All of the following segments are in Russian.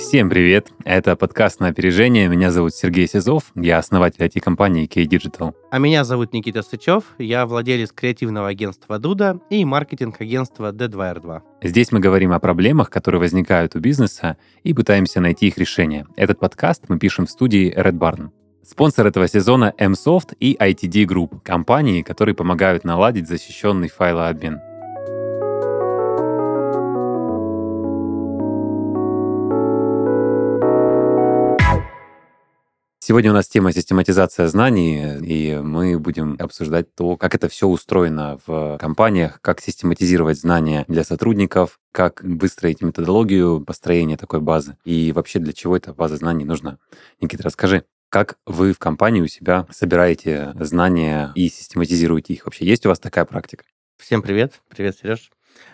Всем привет! Это подкаст «На опережение». Меня зовут Сергей Сизов, я основатель IT-компании K-Digital. А меня зовут Никита Сычев, я владелец креативного агентства «Дуда» и маркетинг-агентства D2R2. Здесь мы говорим о проблемах, которые возникают у бизнеса, и пытаемся найти их решение. Этот подкаст мы пишем в студии Red Barn. Спонсор этого сезона MSoft и ITD Group, компании, которые помогают наладить защищенный файлообмен. Сегодня у нас тема систематизация знаний, и мы будем обсуждать то, как это все устроено в компаниях, как систематизировать знания для сотрудников, как выстроить методологию построения такой базы и вообще для чего эта база знаний нужна. Никита, расскажи, как вы в компании у себя собираете знания и систематизируете их? Вообще есть у вас такая практика? Всем привет. Привет, Сереж.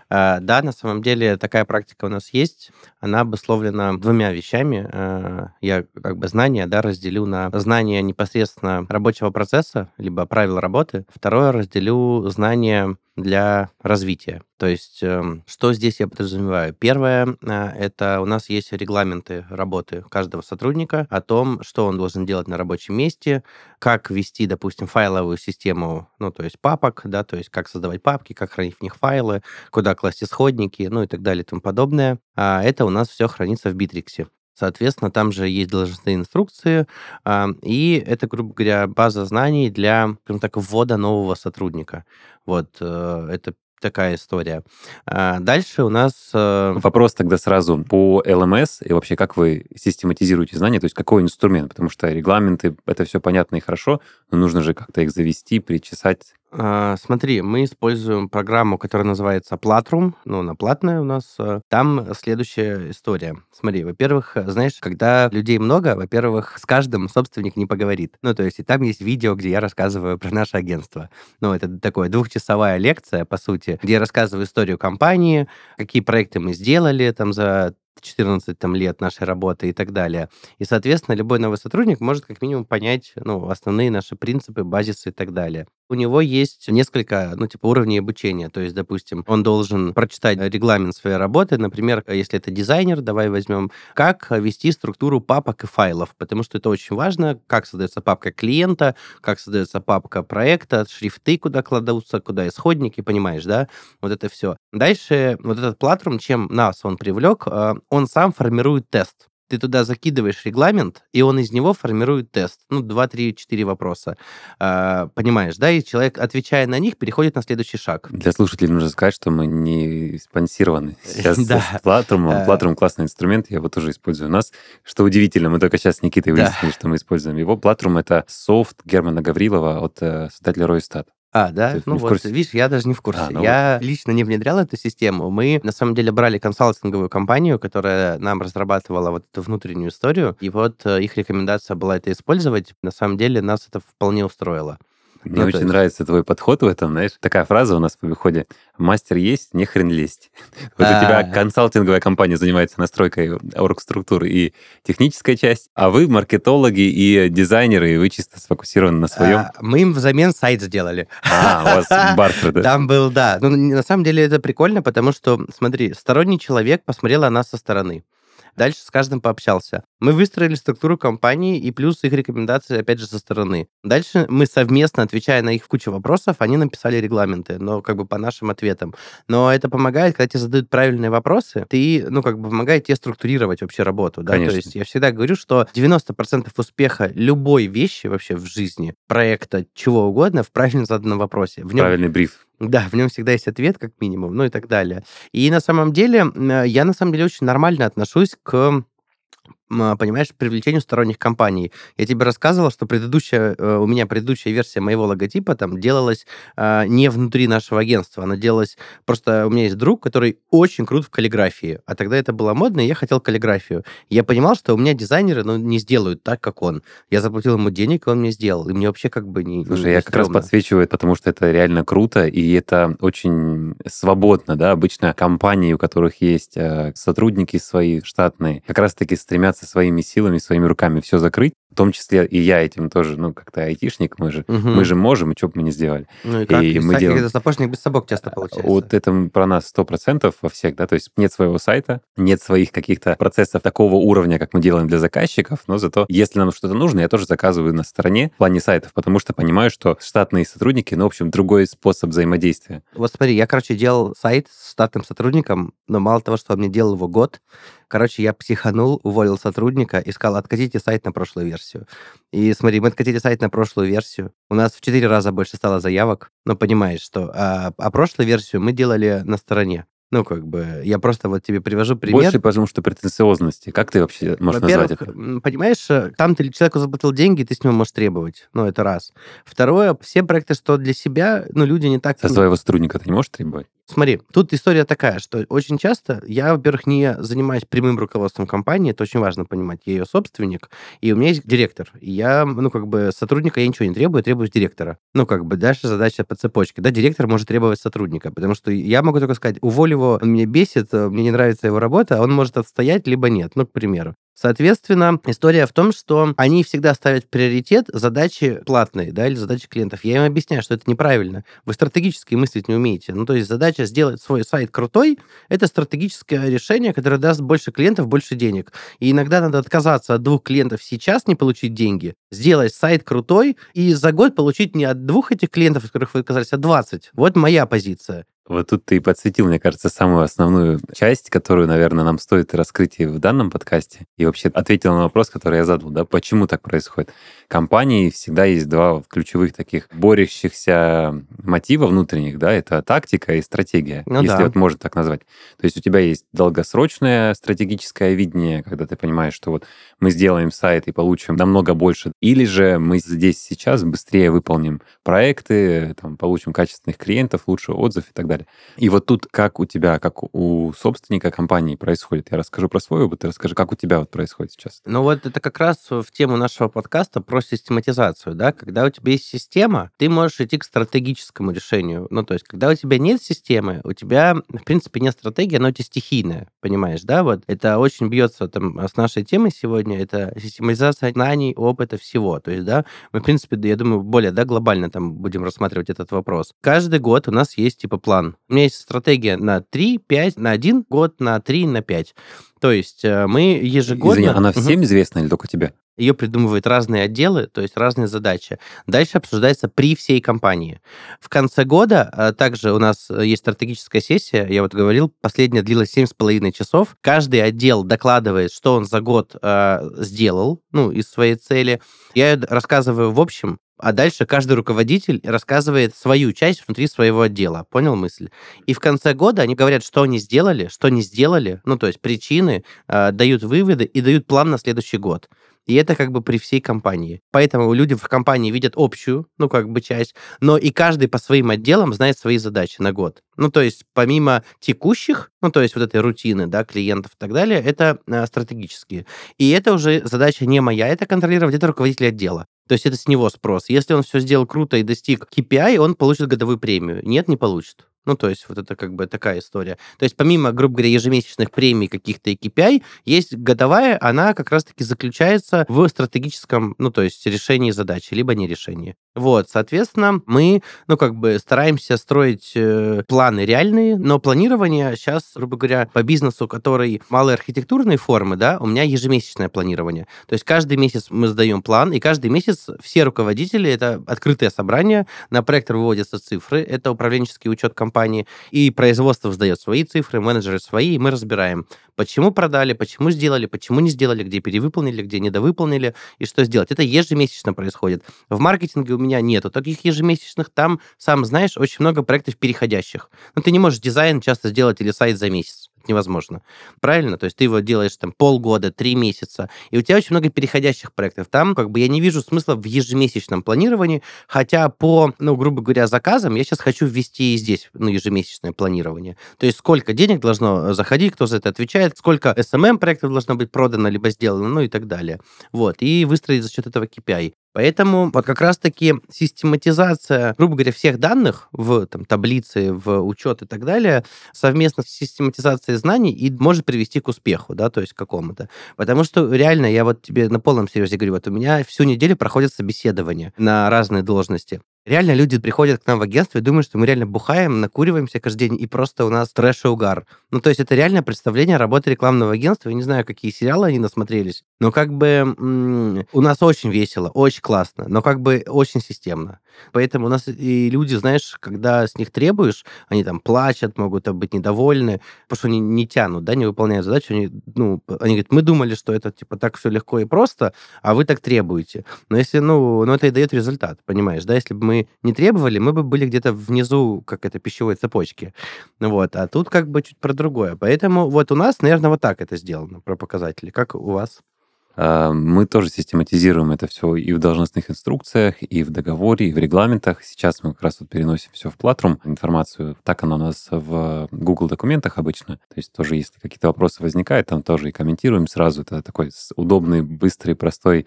А, да, на самом деле такая практика у нас есть. Она обусловлена двумя вещами. А, я как бы знания да, разделю на знания непосредственно рабочего процесса, либо правил работы. Второе разделю знания для развития. То есть, эм, что здесь я подразумеваю? Первое, а, это у нас есть регламенты работы каждого сотрудника о том, что он должен делать на рабочем месте, как вести, допустим, файловую систему, ну, то есть папок, да, то есть как создавать папки, как хранить в них файлы, куда класть исходники, ну и так далее и тому подобное. А это у нас все хранится в Битриксе. Соответственно, там же есть должностные инструкции, а, и это, грубо говоря, база знаний для, скажем так, ввода нового сотрудника. Вот, э, это такая история. А, дальше у нас... Э, Вопрос тогда сразу по LMS и вообще как вы систематизируете знания, то есть какой инструмент, потому что регламенты, это все понятно и хорошо, но нужно же как-то их завести, причесать смотри, мы используем программу, которая называется Platrum, ну, она платная у нас. Э. Там следующая история. Смотри, во-первых, знаешь, когда людей много, во-первых, с каждым собственник не поговорит. Ну, то есть и там есть видео, где я рассказываю про наше агентство. Ну, это такое двухчасовая лекция, по сути, где я рассказываю историю компании, какие проекты мы сделали там за 14 там, лет нашей работы и так далее. И, соответственно, любой новый сотрудник может как минимум понять ну, основные наши принципы, базисы и так далее. У него есть несколько, ну, типа, уровней обучения. То есть, допустим, он должен прочитать регламент своей работы. Например, если это дизайнер, давай возьмем, как вести структуру папок и файлов, потому что это очень важно, как создается папка клиента, как создается папка проекта, шрифты куда кладутся, куда исходники, понимаешь, да? Вот это все. Дальше вот этот платформ, чем нас он привлек, а, он сам формирует тест. Ты туда закидываешь регламент, и он из него формирует тест. Ну, 2, 3, 4 вопроса. А, понимаешь, да? И человек, отвечая на них, переходит на следующий шаг. Для слушателей нужно сказать, что мы не спонсированы сейчас да. с Платрумом. Платрум классный инструмент, я его тоже использую у нас. Что удивительно, мы только сейчас с Никитой выяснили, да. что мы используем его. Платрум — это софт Германа Гаврилова от э, создателя Ройстат. А, да? Ты ну вот, видишь, я даже не в курсе. А, ну я вот. лично не внедрял эту систему. Мы, на самом деле, брали консалтинговую компанию, которая нам разрабатывала вот эту внутреннюю историю, и вот э, их рекомендация была это использовать. На самом деле нас это вполне устроило. Мне ну, очень есть... нравится твой подход в этом, знаешь. Такая фраза у нас в обиходе. Мастер есть, не хрен лезть. Вот у тебя консалтинговая компания занимается настройкой оргструктуры и техническая часть, а вы маркетологи и дизайнеры, и вы чисто сфокусированы на своем. А, мы им взамен сайт сделали. А, у вас бартер, да? Там был, да. Ну, на самом деле это прикольно, потому что, смотри, сторонний человек посмотрел на нас со стороны. Дальше с каждым пообщался. Мы выстроили структуру компании и плюс их рекомендации, опять же, со стороны. Дальше мы совместно, отвечая на их кучу вопросов, они написали регламенты, но как бы по нашим ответам. Но это помогает, когда тебе задают правильные вопросы, ты, ну, как бы помогает тебе структурировать вообще работу. Да? Конечно. То есть я всегда говорю, что 90% успеха любой вещи вообще в жизни, проекта, чего угодно, в правильно заданном вопросе. В нем... Правильный бриф. Да, в нем всегда есть ответ, как минимум, ну и так далее. И на самом деле, я на самом деле очень нормально отношусь к понимаешь, привлечению сторонних компаний. Я тебе рассказывал, что предыдущая, э, у меня предыдущая версия моего логотипа там делалась а, не внутри нашего агентства, она делалась просто... У меня есть друг, который очень крут в каллиграфии, а тогда это было модно, и я хотел каллиграфию. Я понимал, что у меня дизайнеры ну, не сделают так, как он. Я заплатил ему денег, и он мне сделал. И мне вообще как бы не Слушай, не я как раз подсвечиваю, потому что это реально круто, и это очень свободно, да, обычно компании, у которых есть э, сотрудники свои штатные, как раз-таки стремятся своими силами, своими руками все закрыть. том числе и я этим тоже, ну, как-то айтишник, мы же, угу. мы же можем, и что бы мы не сделали. Ну и как? И мы делаем... Это сапожник без сапог часто получается. Вот это про нас сто процентов во всех, да, то есть нет своего сайта, нет своих каких-то процессов такого уровня, как мы делаем для заказчиков, но зато, если нам что-то нужно, я тоже заказываю на стороне в плане сайтов, потому что понимаю, что штатные сотрудники, ну, в общем, другой способ взаимодействия. Вот смотри, я, короче, делал сайт с штатным сотрудником, но мало того, что он мне делал его год, короче, я психанул, уволил сотрудника и сказал, откатите сайт на прошлую версию. И смотри, мы откатили сайт на прошлую версию. У нас в четыре раза больше стало заявок. Но понимаешь, что... А, а прошлую версию мы делали на стороне. Ну, как бы, я просто вот тебе привожу пример. Больше потому что претенциозности. Как ты вообще можешь назвать это? понимаешь, э, там ты человеку заплатил деньги, ты с него можешь требовать. Ну, это раз. Второе, все проекты, что для себя, ну, люди не так... Со своего сотрудника ты не можешь требовать? Смотри, тут история такая, что очень часто я, во-первых, не занимаюсь прямым руководством компании, это очень важно понимать, я ее собственник, и у меня есть директор. И я, ну, как бы, сотрудника я ничего не требую, я требую директора. Ну, как бы, дальше задача по цепочке. Да, директор может требовать сотрудника, потому что я могу только сказать, уволь его, он меня бесит, мне не нравится его работа, он может отстоять, либо нет, ну, к примеру. Соответственно, история в том, что они всегда ставят приоритет задачи платные, да, или задачи клиентов. Я им объясняю, что это неправильно. Вы стратегически мыслить не умеете. Ну, то есть задача сделать свой сайт крутой – это стратегическое решение, которое даст больше клиентов, больше денег. И иногда надо отказаться от двух клиентов сейчас, не получить деньги, сделать сайт крутой и за год получить не от двух этих клиентов, от которых вы отказались, а 20. Вот моя позиция. Вот тут ты и подсветил, мне кажется, самую основную часть, которую, наверное, нам стоит раскрыть и в данном подкасте. И вообще ответил на вопрос, который я задал, да, почему так происходит. Компании всегда есть два ключевых таких борющихся мотива внутренних, да, это тактика и стратегия, ну, если да. вот можно так назвать. То есть у тебя есть долгосрочное стратегическое видение, когда ты понимаешь, что вот мы сделаем сайт и получим намного больше, или же мы здесь сейчас быстрее выполним проекты, там, получим качественных клиентов, лучший отзыв и так далее далее. И вот тут как у тебя, как у собственника компании происходит? Я расскажу про свой опыт, ты расскажи, как у тебя вот происходит сейчас. Ну вот это как раз в тему нашего подкаста про систематизацию, да, когда у тебя есть система, ты можешь идти к стратегическому решению. Ну то есть, когда у тебя нет системы, у тебя, в принципе, нет стратегии, она у тебя стихийная, понимаешь, да, вот это очень бьется там с нашей темой сегодня, это систематизация знаний, опыта, всего. То есть, да, мы, в принципе, я думаю, более, да, глобально там будем рассматривать этот вопрос. Каждый год у нас есть, типа, план план. У меня есть стратегия на 3, 5, на 1 год, на 3, на 5. То есть э, мы ежегодно... Извини, она всем угу. известна или только тебе? Ее придумывают разные отделы, то есть разные задачи. Дальше обсуждается при всей компании. В конце года э, также у нас э, есть стратегическая сессия, я вот говорил, последняя длилась 7,5 часов. Каждый отдел докладывает, что он за год э, сделал, ну, из своей цели. Я рассказываю в общем, а дальше каждый руководитель рассказывает свою часть внутри своего отдела. Понял мысль? И в конце года они говорят, что они сделали, что не сделали, ну, то есть причины, э, дают выводы и дают план на следующий год. И это как бы при всей компании. Поэтому люди в компании видят общую, ну, как бы часть, но и каждый по своим отделам знает свои задачи на год. Ну, то есть помимо текущих, ну, то есть вот этой рутины, да, клиентов и так далее, это э, стратегические. И это уже задача не моя, это контролировать, это руководитель отдела. То есть это с него спрос. Если он все сделал круто и достиг KPI, он получит годовую премию. Нет, не получит. Ну, то есть вот это как бы такая история. То есть помимо, грубо говоря, ежемесячных премий каких-то и KPI, есть годовая, она как раз-таки заключается в стратегическом, ну, то есть решении задачи, либо не решении. Вот, соответственно, мы, ну, как бы стараемся строить э, планы реальные, но планирование сейчас, грубо говоря, по бизнесу, который малой архитектурной формы, да, у меня ежемесячное планирование. То есть каждый месяц мы сдаем план, и каждый месяц все руководители, это открытое собрание, на проектор выводятся цифры, это управленческий учет компании, и производство сдает свои цифры, менеджеры свои, и мы разбираем, почему продали, почему сделали, почему не сделали, где перевыполнили, где недовыполнили, и что сделать. Это ежемесячно происходит. В маркетинге у меня нету таких ежемесячных, там, сам знаешь, очень много проектов переходящих. Но ты не можешь дизайн часто сделать или сайт за месяц невозможно. Правильно? То есть ты его делаешь там полгода, три месяца, и у тебя очень много переходящих проектов. Там как бы я не вижу смысла в ежемесячном планировании, хотя по, ну, грубо говоря, заказам я сейчас хочу ввести и здесь, ну, ежемесячное планирование. То есть сколько денег должно заходить, кто за это отвечает, сколько SMM проектов должно быть продано либо сделано, ну и так далее. Вот. И выстроить за счет этого KPI. Поэтому вот как раз-таки систематизация, грубо говоря, всех данных в там, таблице, в учет и так далее, совместно с систематизацией знаний и может привести к успеху, да, то есть к какому-то. Потому что реально, я вот тебе на полном серьезе говорю, вот у меня всю неделю проходят собеседования на разные должности. Реально люди приходят к нам в агентство и думают, что мы реально бухаем, накуриваемся каждый день, и просто у нас трэш и угар. Ну, то есть это реально представление работы рекламного агентства. Я не знаю, какие сериалы они насмотрелись, но как бы у нас очень весело, очень классно, но как бы очень системно. Поэтому у нас и люди, знаешь, когда с них требуешь, они там плачут, могут быть недовольны, потому что они не тянут, да, не выполняют задачу. Они, ну, они говорят, мы думали, что это типа так все легко и просто, а вы так требуете. Но если, ну, ну это и дает результат, понимаешь, да, если бы мы не требовали, мы бы были где-то внизу, как это, пищевой цепочки. Вот, а тут как бы чуть про другое. Поэтому вот у нас, наверное, вот так это сделано, про показатели. Как у вас? А, мы тоже систематизируем это все и в должностных инструкциях, и в договоре, и в регламентах. Сейчас мы как раз вот переносим все в Platform, информацию. Так она у нас в Google документах обычно. То есть тоже, если какие-то вопросы возникают, там тоже и комментируем сразу. Это такой удобный, быстрый, простой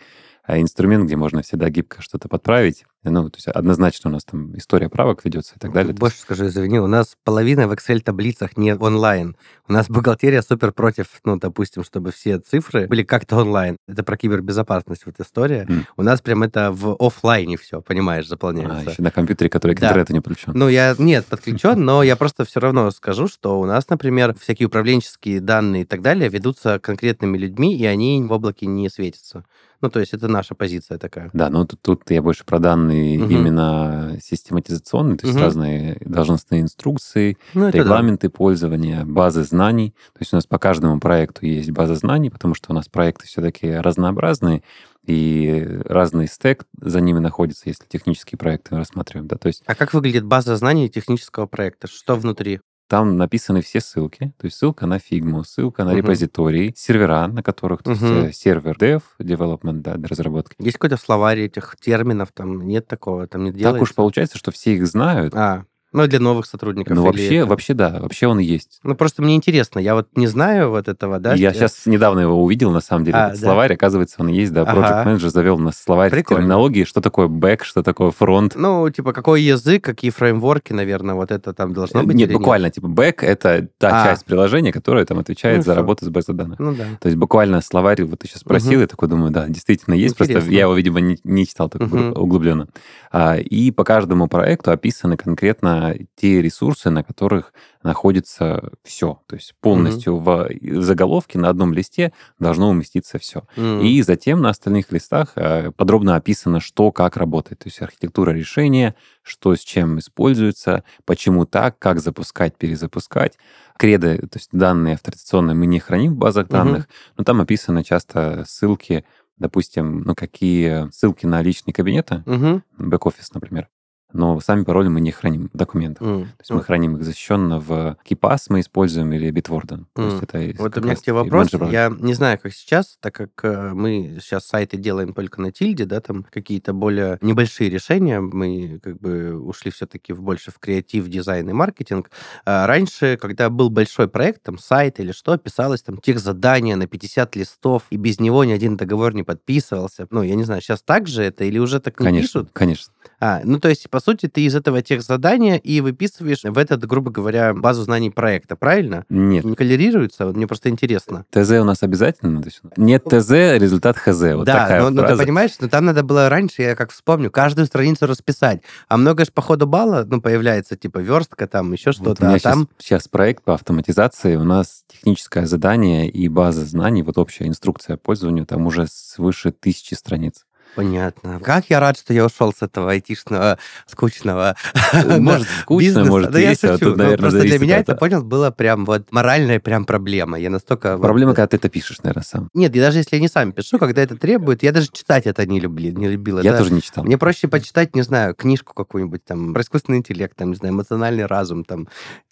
а, инструмент, где можно всегда гибко что-то подправить. Ну, то есть однозначно у нас там история правок ведется и так далее. Больше скажу, извини, у нас половина в Excel-таблицах не онлайн. У нас бухгалтерия супер против, ну, допустим, чтобы все цифры были как-то онлайн. Это про кибербезопасность вот история. Mm. У нас прям это в офлайне все, понимаешь, заполняется. А, еще на компьютере, который к да. интернету не подключен. Ну, я, нет, подключен, но я просто все равно скажу, что у нас, например, всякие управленческие данные и так далее ведутся конкретными людьми, и они в облаке не светятся. Ну, то есть это наша позиция такая. Да, ну тут, тут я больше про данные угу. именно систематизационные, то есть угу. разные должностные инструкции, ну, регламенты да. пользования, базы знаний. То есть у нас по каждому проекту есть база знаний, потому что у нас проекты все-таки разнообразные, и разный стек за ними находится, если технические проекты рассматриваем. Да? То есть... А как выглядит база знаний технического проекта? Что внутри? Там написаны все ссылки, то есть ссылка на фигму, ссылка на uh-huh. репозиторий, сервера, на которых, то uh-huh. есть сервер dev, development, да, разработки. Есть какой-то словарь этих терминов, там нет такого, там не делается? Так уж получается, что все их знают. А, ну, для новых сотрудников. Ну, вообще, это... вообще, да, вообще он и есть. Ну, просто мне интересно, я вот не знаю вот этого, да? Я сейчас сейчас недавно его увидел, на самом деле, а, этот да? словарь, оказывается, он есть, да, Project ага. Manager завел на словарь Прикольно. терминологии, что такое бэк, что такое фронт. Ну, типа, какой язык, какие фреймворки, наверное, вот это там должно быть? Нет, буквально, нет? типа, бэк — это та а. часть приложения, которая там отвечает ну, за что? работу с базой данных. Ну, да. То есть буквально словарь, вот ты сейчас спросил, угу. я такой думаю, да, действительно есть, Интересно. просто я его, видимо, не, не читал так угу. углубленно. А, и по каждому проекту описаны конкретно те ресурсы, на которых находится все. То есть полностью mm-hmm. в заголовке на одном листе должно уместиться все. Mm-hmm. И затем на остальных листах э, подробно описано, что как работает. То есть архитектура решения, что с чем используется, почему так, как запускать, перезапускать. Креды, то есть данные авторизационные мы не храним в базах mm-hmm. данных, но там описаны часто ссылки допустим, ну, какие ссылки на личные кабинеты, uh-huh. бэк-офис, например, но сами пароли мы не храним в документах. Mm. То есть mm. мы храним их защищенно в KeePass мы используем или Bitwarden. Mm. Это вот у меня к тебе вопрос. Я не знаю, как сейчас, так как э, мы сейчас сайты делаем только на тильде, да, там какие-то более небольшие решения, мы как бы ушли все-таки в больше в креатив, дизайн и маркетинг. А раньше, когда был большой проект, там сайт или что, писалось там тех задания на 50 листов, и без него ни один договор не подписывался. Ну, я не знаю, сейчас так же это или уже так не конечно, пишут? Конечно, А, ну, то есть, по сути, ты из этого тех задания и выписываешь в этот, грубо говоря, базу знаний проекта, правильно? Нет. Не коллерируется? Вот мне просто интересно. ТЗ у нас обязательно? Нет ТЗ, результат ХЗ. Вот да, такая но, но ты понимаешь, но там надо было раньше, я как вспомню, каждую страницу расписать. А много же по ходу балла, ну, появляется, типа, верстка, там, еще что-то. Вот у меня а сейчас, там... сейчас проект по автоматизации, у нас техническое задание и база знаний, вот общая инструкция по пользованию, там уже свыше тысячи страниц. Понятно. Как я рад, что я ушел с этого айтишного, скучного Может, скучно, может, да есть, а тут, наверное, Просто для меня это, понял, было прям вот моральная прям проблема. Я настолько... Проблема, когда ты это пишешь, наверное, сам. Нет, и даже если я не сам пишу, когда это требует, я даже читать это не люблю, не любил. Я тоже не читал. Мне проще почитать, не знаю, книжку какую-нибудь там про искусственный интеллект, там, не знаю, эмоциональный разум, там,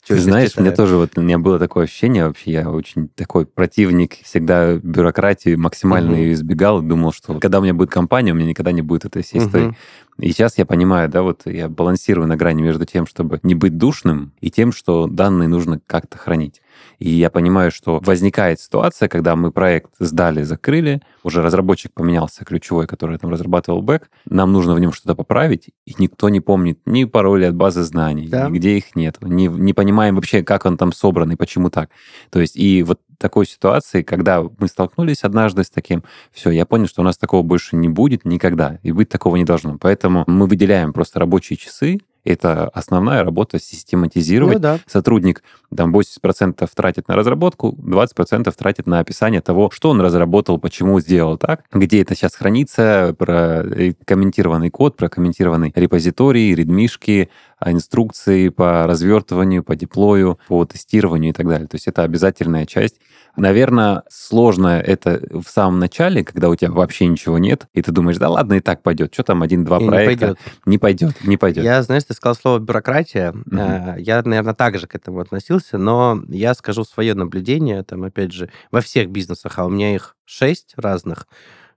ты знаешь, мне тоже вот у меня было такое ощущение вообще, я очень такой противник всегда бюрократии, максимально ее избегал, думал, что когда у меня будет компания, у меня никогда не будет этой всей истории. И сейчас я понимаю, да, вот я балансирую на грани между тем, чтобы не быть душным, и тем, что данные нужно как-то хранить. И я понимаю, что возникает ситуация, когда мы проект сдали, закрыли, уже разработчик поменялся, ключевой, который там разрабатывал бэк, нам нужно в нем что-то поправить, и никто не помнит ни пароли от базы знаний, да. где их нет, не, не понимаем вообще, как он там собран и почему так. То есть и вот такой ситуации, когда мы столкнулись однажды с таким, все, я понял, что у нас такого больше не будет никогда, и быть такого не должно. Поэтому мы выделяем просто рабочие часы, это основная работа систематизировать. Ну, да. Сотрудник там 80% тратит на разработку, 20% тратит на описание того, что он разработал, почему сделал так, где это сейчас хранится, про комментированный код, про комментированный репозиторий, редмишки, инструкции по развертыванию, по деплою, по тестированию и так далее. То есть это обязательная часть Наверное, сложно это в самом начале, когда у тебя вообще ничего нет, и ты думаешь, да ладно, и так пойдет. Что там, один-два проекта? Не пойдет. Не пойдет, не пойдет. Я, знаешь, ты сказал слово бюрократия. Угу. Я, наверное, также к этому относился, но я скажу свое наблюдение, там, опять же, во всех бизнесах, а у меня их шесть разных,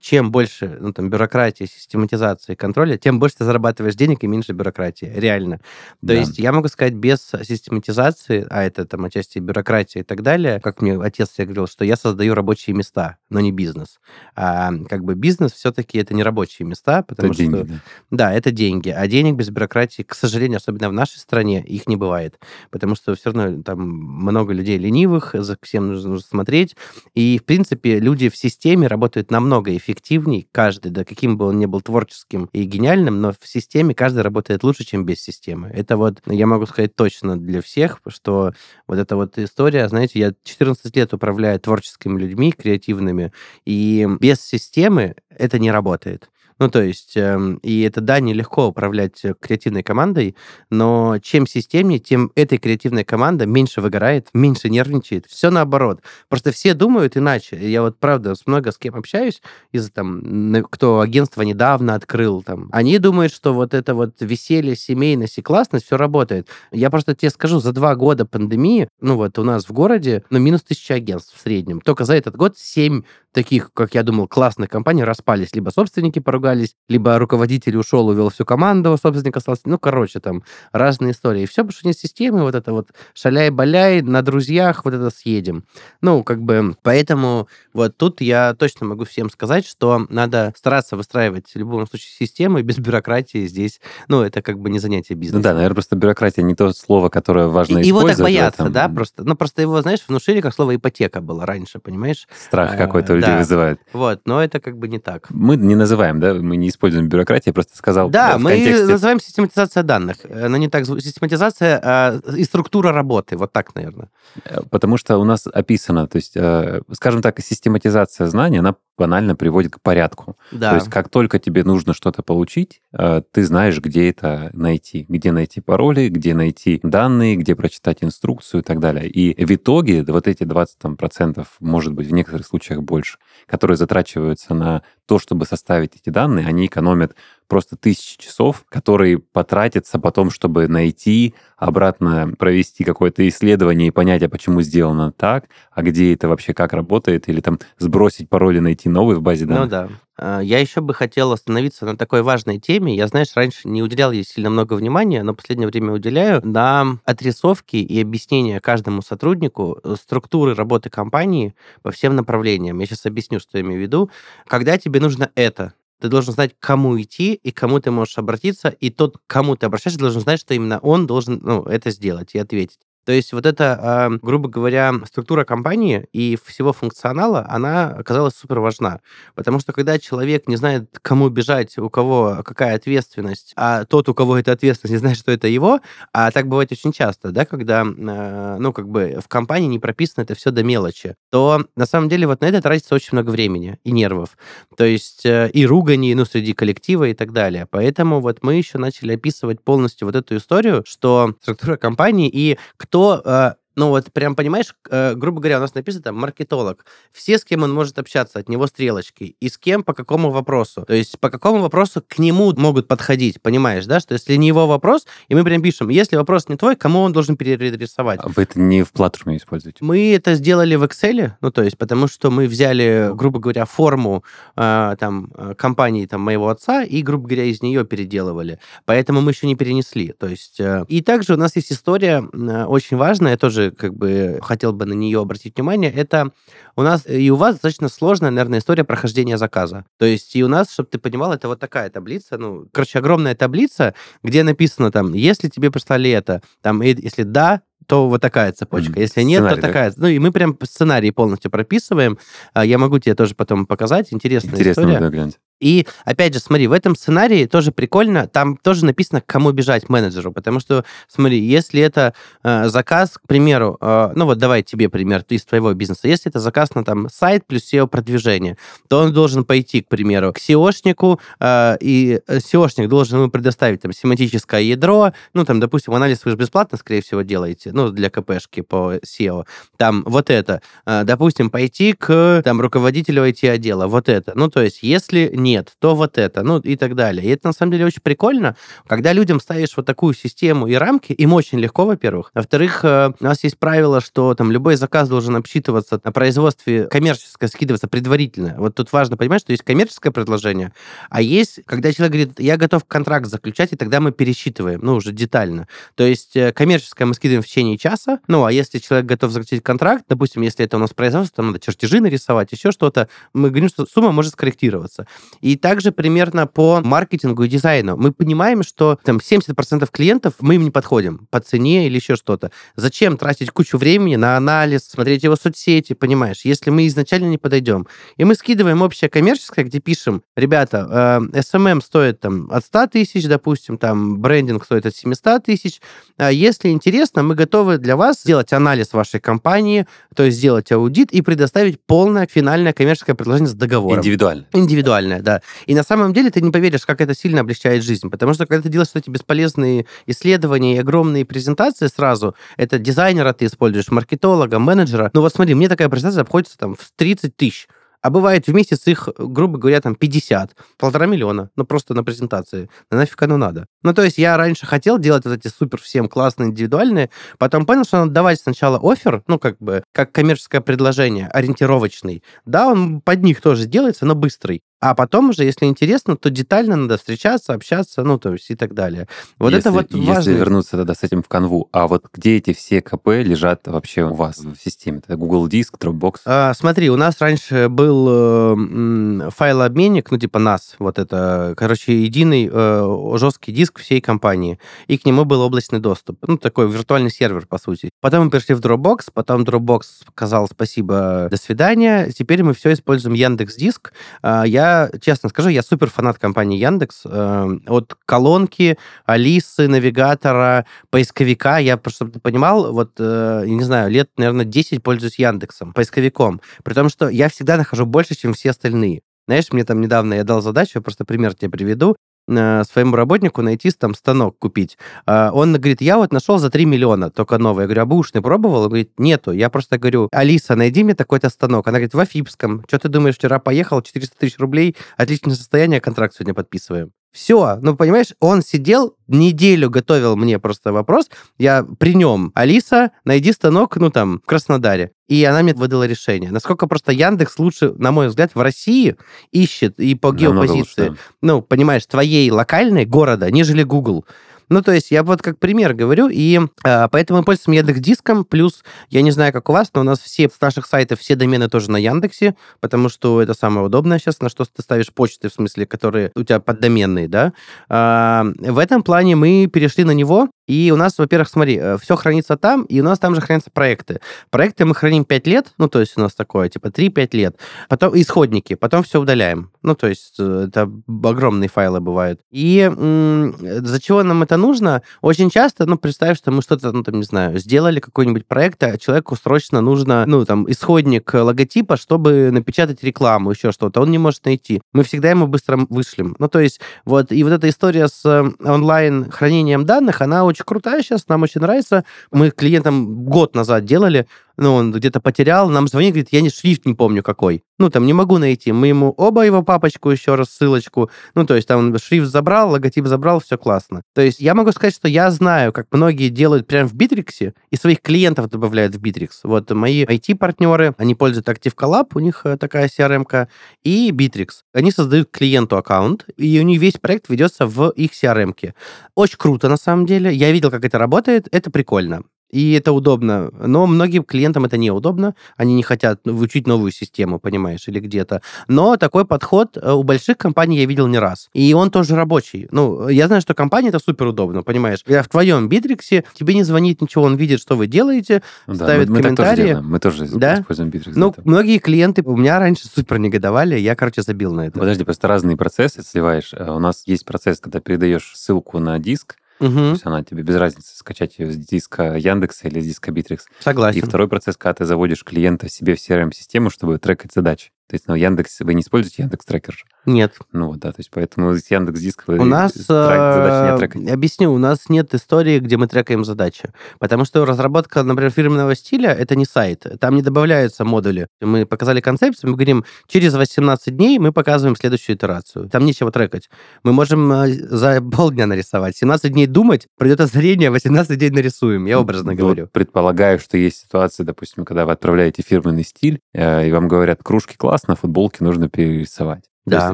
чем больше ну, там, бюрократии, систематизации, контроля, тем больше ты зарабатываешь денег и меньше бюрократии. Реально. То да. есть я могу сказать, без систематизации, а это там отчасти бюрократия и так далее, как мне отец всегда говорил, что я создаю рабочие места, но не бизнес. А как бы бизнес все-таки это не рабочие места, потому это что... Деньги, да. да, это деньги. А денег без бюрократии, к сожалению, особенно в нашей стране, их не бывает. Потому что все равно там много людей ленивых, за всем нужно смотреть. И, в принципе, люди в системе работают намного эффективнее эффективней каждый, да каким бы он ни был творческим и гениальным, но в системе каждый работает лучше, чем без системы. Это вот, я могу сказать точно для всех, что вот эта вот история, знаете, я 14 лет управляю творческими людьми, креативными, и без системы это не работает. Ну, то есть, э, и это, да, нелегко управлять э, креативной командой, но чем системнее, тем этой креативная команда меньше выгорает, меньше нервничает. Все наоборот. Просто все думают иначе. Я вот, правда, много с кем общаюсь, из там, кто агентство недавно открыл, там, они думают, что вот это вот веселье, семейность и классность, все работает. Я просто тебе скажу, за два года пандемии, ну, вот у нас в городе, ну, минус тысяча агентств в среднем. Только за этот год семь таких, как я думал, классных компаний распались. Либо собственники поругались, либо руководитель ушел, увел всю команду, собственник остался. Ну, короче, там разные истории. И все, потому что нет системы, вот это вот шаляй-баляй, на друзьях вот это съедем. Ну, как бы, поэтому вот тут я точно могу всем сказать, что надо стараться выстраивать в любом случае системы без бюрократии здесь. Ну, это как бы не занятие бизнесом. Ну да, наверное, просто бюрократия не то слово, которое важно и, использовать. Его так боятся, да, просто. Ну, просто его, знаешь, внушили как слово ипотека было раньше, понимаешь? Страх а, какой-то людей да. вызывает. Вот, но это как бы не так. Мы не называем, да, мы не используем бюрократию, я просто сказал. Да, мы контексте... называем систематизация данных, но не так систематизация а, и структура работы, вот так, наверное. Э, потому что у нас описано, то есть, э, скажем так, систематизация знаний, она банально приводит к порядку. Да. То есть как только тебе нужно что-то получить, э, ты знаешь, где это найти, где найти пароли, где найти данные, где прочитать инструкцию и так далее. И в итоге вот эти 20 там, процентов, может быть, в некоторых случаях больше, которые затрачиваются на то, чтобы составить эти данные, они экономят просто тысячи часов, которые потратятся потом, чтобы найти, обратно провести какое-то исследование и понять, а почему сделано так, а где это вообще как работает, или там сбросить пароли, найти новый в базе данных. Ну да. А, я еще бы хотел остановиться на такой важной теме. Я, знаешь, раньше не уделял ей сильно много внимания, но в последнее время уделяю на отрисовки и объяснения каждому сотруднику э, структуры работы компании по всем направлениям. Я сейчас объясню, что я имею в виду. Когда тебе нужно это, ты должен знать, к кому идти и к кому ты можешь обратиться, и тот, к кому ты обращаешься, должен знать, что именно он должен ну, это сделать и ответить. То есть вот эта, грубо говоря, структура компании и всего функционала, она оказалась супер важна. Потому что когда человек не знает, кому бежать, у кого какая ответственность, а тот, у кого эта ответственность, не знает, что это его, а так бывает очень часто, да, когда, а, ну, как бы в компании не прописано это все до мелочи, то на самом деле вот на это тратится очень много времени и нервов. То есть э, и ругани, ну, среди коллектива и так далее. Поэтому вот мы еще начали описывать полностью вот эту историю, что структура компании и кто э, Ну вот прям, понимаешь, э, грубо говоря, у нас написано там маркетолог. Все, с кем он может общаться, от него стрелочки. И с кем, по какому вопросу. То есть по какому вопросу к нему могут подходить, понимаешь, да? Что если не его вопрос, и мы прям пишем, если вопрос не твой, кому он должен перерисовать? А вы это не в платформе используете? Мы это сделали в Excel, ну то есть потому что мы взяли, грубо говоря, форму э, там э, компании там моего отца и, грубо говоря, из нее переделывали. Поэтому мы еще не перенесли. То есть э, и также у нас есть история э, очень важная, тоже тоже как бы хотел бы на нее обратить внимание, это у нас и у вас достаточно сложная, наверное, история прохождения заказа. То есть и у нас, чтобы ты понимал, это вот такая таблица, ну, короче, огромная таблица, где написано там, если тебе прислали это, там, если да, то вот такая цепочка. Если нет, сценарий, то такая. Да? Ну, и мы прям сценарий полностью прописываем. А, я могу тебе тоже потом показать. Интересная Интересно, история. Да, гляньте. И, опять же, смотри, в этом сценарии тоже прикольно, там тоже написано, к кому бежать менеджеру, потому что, смотри, если это э, заказ, к примеру, э, ну вот давай тебе пример из твоего бизнеса, если это заказ на там сайт плюс SEO-продвижение, то он должен пойти, к примеру, к SEOшнику, э, и SEOшник должен ему предоставить там семантическое ядро, ну там, допустим, анализ вы же бесплатно, скорее всего, делаете, ну, для КПшки по SEO, там вот это, э, допустим, пойти к там руководителю IT-отдела, вот это, ну, то есть, если не нет, то вот это, ну и так далее. И это на самом деле очень прикольно, когда людям ставишь вот такую систему и рамки, им очень легко, во-первых. Во-вторых, э, у нас есть правило, что там любой заказ должен обсчитываться на производстве, коммерческое скидываться предварительно. Вот тут важно понимать, что есть коммерческое предложение, а есть, когда человек говорит, я готов контракт заключать, и тогда мы пересчитываем, ну, уже детально. То есть э, коммерческое мы скидываем в течение часа, ну, а если человек готов заключить контракт, допустим, если это у нас производство, там надо чертежи нарисовать, еще что-то, мы говорим, что сумма может скорректироваться. И также примерно по маркетингу и дизайну. Мы понимаем, что там 70% клиентов мы им не подходим по цене или еще что-то. Зачем тратить кучу времени на анализ, смотреть его соцсети, понимаешь, если мы изначально не подойдем. И мы скидываем общее коммерческое, где пишем, ребята, э, SMM стоит там от 100 тысяч, допустим, там брендинг стоит от 700 тысяч. А если интересно, мы готовы для вас сделать анализ вашей компании, то есть сделать аудит и предоставить полное финальное коммерческое предложение с договором. Индивидуально. Индивидуальное, да да. И на самом деле ты не поверишь, как это сильно облегчает жизнь, потому что когда ты делаешь эти бесполезные исследования и огромные презентации сразу, это дизайнера ты используешь, маркетолога, менеджера. Ну вот смотри, мне такая презентация обходится там в 30 тысяч а бывает в месяц их, грубо говоря, там 50, полтора миллиона, ну просто на презентации. Да нафиг оно надо? Ну то есть я раньше хотел делать вот эти супер всем классные индивидуальные, потом понял, что надо давать сначала офер, ну как бы как коммерческое предложение, ориентировочный. Да, он под них тоже делается, но быстрый. А потом уже, если интересно, то детально надо встречаться, общаться, ну, то есть и так далее. Вот если, это вот важно. Если вернуться тогда с этим в канву, а вот где эти все КП лежат вообще у вас в системе? Это Google Диск, Dropbox? А, смотри, у нас раньше был э, файлообменник, ну, типа NAS, вот это, короче, единый э, жесткий диск всей компании, и к нему был облачный доступ. Ну, такой виртуальный сервер, по сути. Потом мы перешли в Dropbox, потом Dropbox сказал спасибо, до свидания. Теперь мы все используем Яндекс Диск. А, я честно скажу, я супер фанат компании Яндекс. Э, от колонки, Алисы, навигатора, поисковика. Я, чтобы ты понимал, вот, э, не знаю, лет, наверное, 10 пользуюсь Яндексом, поисковиком. При том, что я всегда нахожу больше, чем все остальные. Знаешь, мне там недавно я дал задачу, я просто пример тебе приведу. Э, своему работнику найти там станок купить. А, он говорит, я вот нашел за 3 миллиона только новый. Я говорю, а бэушный пробовал? Он говорит, нету. Я просто говорю, Алиса, найди мне такой-то станок. Она говорит, в Афипском. Что ты думаешь, вчера поехал, 400 тысяч рублей, отличное состояние, контракт сегодня подписываем. Все, ну, понимаешь, он сидел, неделю готовил мне просто вопрос, я при нем, Алиса, найди станок, ну, там, в Краснодаре. И она мне выдала решение. Насколько просто Яндекс лучше, на мой взгляд, в России ищет и по геопозиции, лучше, ну, понимаешь, твоей локальной города, нежели Google. Ну, то есть я вот как пример говорю, и э, поэтому мы пользуемся Яндекс.Диском, плюс, я не знаю, как у вас, но у нас все с наших сайтов, все домены тоже на Яндексе, потому что это самое удобное сейчас, на что ты ставишь почты, в смысле, которые у тебя поддоменные, да. Э, в этом плане мы перешли на него, и у нас, во-первых, смотри, э, все хранится там, и у нас там же хранятся проекты. Проекты мы храним 5 лет, ну, то есть у нас такое, типа 3-5 лет. Потом исходники, потом все удаляем. Ну, то есть э, это огромные файлы бывают. И за чего нам это нужно? Очень часто, ну, представь, что мы что-то, ну, там, не знаю, сделали какой-нибудь проект, а человеку срочно нужно, ну, там, исходник логотипа, чтобы напечатать рекламу, еще что-то. Он не может найти. Мы всегда ему быстро вышлем. Ну, то есть вот, и вот эта история с э, онлайн хранением данных, она очень очень крутая сейчас, нам очень нравится. Мы клиентам год назад делали, ну, он где-то потерял, нам звонит, говорит, я не, шрифт не помню какой. Ну, там не могу найти. Мы ему оп, его папочку, еще раз ссылочку. Ну, то есть там шрифт забрал, логотип забрал, все классно. То есть я могу сказать, что я знаю, как многие делают прямо в Битриксе и своих клиентов добавляют в Битрикс. Вот мои IT-партнеры, они пользуют Active Collab, у них э, такая CRM-ка, и Битрикс. Они создают клиенту аккаунт, и у них весь проект ведется в их CRM-ке. Очень круто, на самом деле. Я видел, как это работает, это прикольно и это удобно. Но многим клиентам это неудобно, они не хотят выучить новую систему, понимаешь, или где-то. Но такой подход э, у больших компаний я видел не раз. И он тоже рабочий. Ну, я знаю, что компания это супер удобно, понимаешь. Я в твоем Битриксе, тебе не звонит ничего, он видит, что вы делаете, да, ставит мы, мы комментарии. Мы тоже, да? используем Битрикс. Ну, многие клиенты у меня раньше супер негодовали, я, короче, забил на это. Подожди, просто разные процессы сливаешь. Э, у нас есть процесс, когда передаешь ссылку на диск, Угу. То есть она тебе без разницы скачать ее с диска Яндекса или с диска Битрикс. Согласен. И второй процесс, когда ты заводишь клиента себе в CRM-систему, чтобы трекать задачи. То есть, ну, Яндекс, вы не используете Яндекс Трекер? Нет. Ну вот, да, то есть поэтому с Яндекс Диск у нас, трек, задачи не э, трекать. Объясню, у нас нет истории, где мы трекаем задачи. Потому что разработка, например, фирменного стиля — это не сайт. Там не добавляются модули. Мы показали концепцию, мы говорим, через 18 дней мы показываем следующую итерацию. Там нечего трекать. Мы можем э, за полдня нарисовать. 17 дней думать, придет озарение, 18 дней нарисуем. Я образно вот говорю. Предполагаю, что есть ситуация, допустим, когда вы отправляете фирменный стиль, э, и вам говорят, кружки класс, на футболке нужно перерисовать. Да.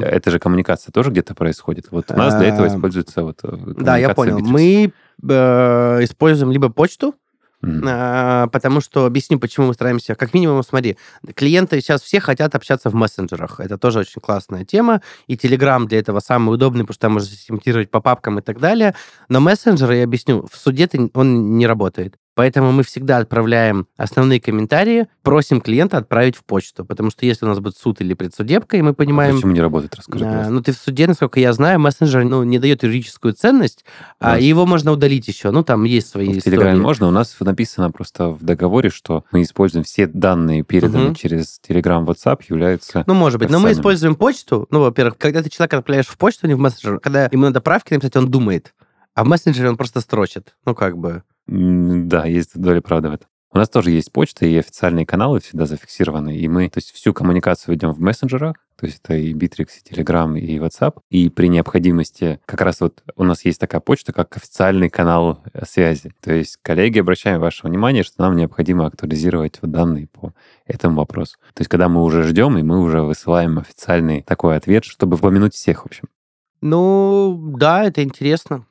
Это же коммуникация тоже где-то происходит. Вот у нас для этого используется вот э, Да, я понял. Мы э, используем либо почту, Mm-hmm. потому что объясню, почему мы стараемся. Как минимум, смотри, клиенты сейчас все хотят общаться в мессенджерах. Это тоже очень классная тема. И Telegram для этого самый удобный, потому что там можно систематизировать по папкам и так далее. Но мессенджер, я объясню, в суде он не работает. Поэтому мы всегда отправляем основные комментарии, просим клиента отправить в почту. Потому что если у нас будет суд или предсудебка, и мы понимаем... А почему не работает? Расскажи, а, Ну, ты в суде, насколько я знаю, мессенджер ну, не дает юридическую ценность, да. а его можно удалить еще. Ну, там есть свои в истории. Телеграме можно. У нас написано просто в договоре, что мы используем все данные, переданные угу. через Telegram, WhatsApp, являются Ну, может быть. Но мы используем почту. Ну, во-первых, когда ты человека отправляешь в почту, а не в мессенджер, когда ему надо правки написать, он думает. А в мессенджере он просто строчит. Ну, как бы... Да, есть доля правды в этом. У нас тоже есть почта и официальные каналы всегда зафиксированы, и мы, то есть всю коммуникацию ведем в мессенджерах, то есть это и Bittrex, и Telegram, и WhatsApp, и при необходимости как раз вот у нас есть такая почта, как официальный канал э, связи. То есть, коллеги, обращаем ваше внимание, что нам необходимо актуализировать вот данные по этому вопросу. То есть, когда мы уже ждем, и мы уже высылаем официальный такой ответ, чтобы упомянуть всех, в общем. Ну, да, это интересно.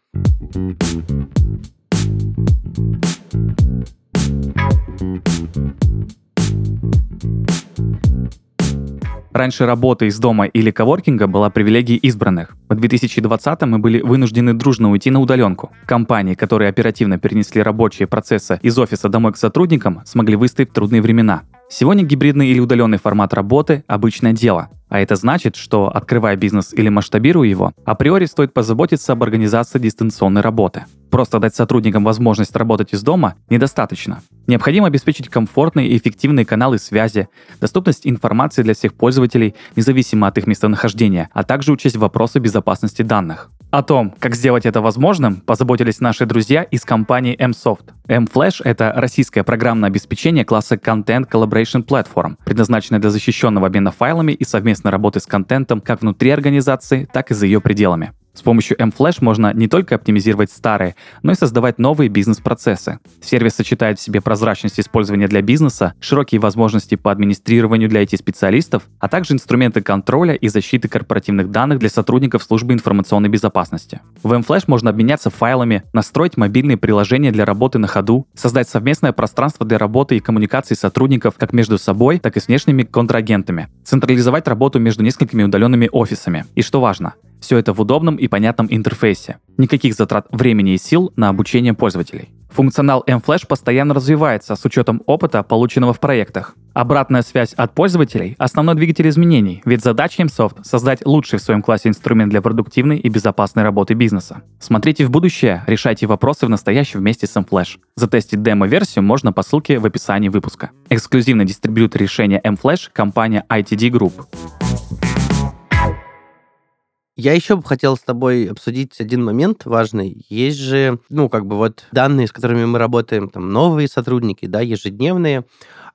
Раньше работа из дома или коворкинга была привилегией избранных. В 2020 мы были вынуждены дружно уйти на удаленку. Компании, которые оперативно перенесли рабочие процессы из офиса домой к сотрудникам, смогли выстоять в трудные времена. Сегодня гибридный или удаленный формат работы – обычное дело. А это значит, что, открывая бизнес или масштабируя его, априори стоит позаботиться об организации дистанционной работы. Просто дать сотрудникам возможность работать из дома недостаточно. Необходимо обеспечить комфортные и эффективные каналы связи, доступность информации для всех пользователей, независимо от их местонахождения, а также учесть вопросы безопасности данных. О том, как сделать это возможным, позаботились наши друзья из компании MSoft. MFlash — это российское программное обеспечение класса Content Collaboration Platform, предназначенное для защищенного обмена файлами и совместной работы с контентом как внутри организации, так и за ее пределами. С помощью mFlash можно не только оптимизировать старые, но и создавать новые бизнес-процессы. Сервис сочетает в себе прозрачность использования для бизнеса, широкие возможности по администрированию для IT-специалистов, а также инструменты контроля и защиты корпоративных данных для сотрудников службы информационной безопасности. В mFlash можно обменяться файлами, настроить мобильные приложения для работы на ходу, создать совместное пространство для работы и коммуникации сотрудников как между собой, так и с внешними контрагентами, централизовать работу между несколькими удаленными офисами. И что важно, все это в удобном и понятном интерфейсе. Никаких затрат времени и сил на обучение пользователей. Функционал mFlash постоянно развивается с учетом опыта, полученного в проектах. Обратная связь от пользователей – основной двигатель изменений, ведь задача MSoft – создать лучший в своем классе инструмент для продуктивной и безопасной работы бизнеса. Смотрите в будущее, решайте вопросы в настоящем вместе с mFlash. Затестить демо-версию можно по ссылке в описании выпуска. Эксклюзивный дистрибьютор решения mFlash – компания ITD Group. Я еще бы хотел с тобой обсудить один момент важный. Есть же, ну, как бы вот данные, с которыми мы работаем, там, новые сотрудники, да, ежедневные,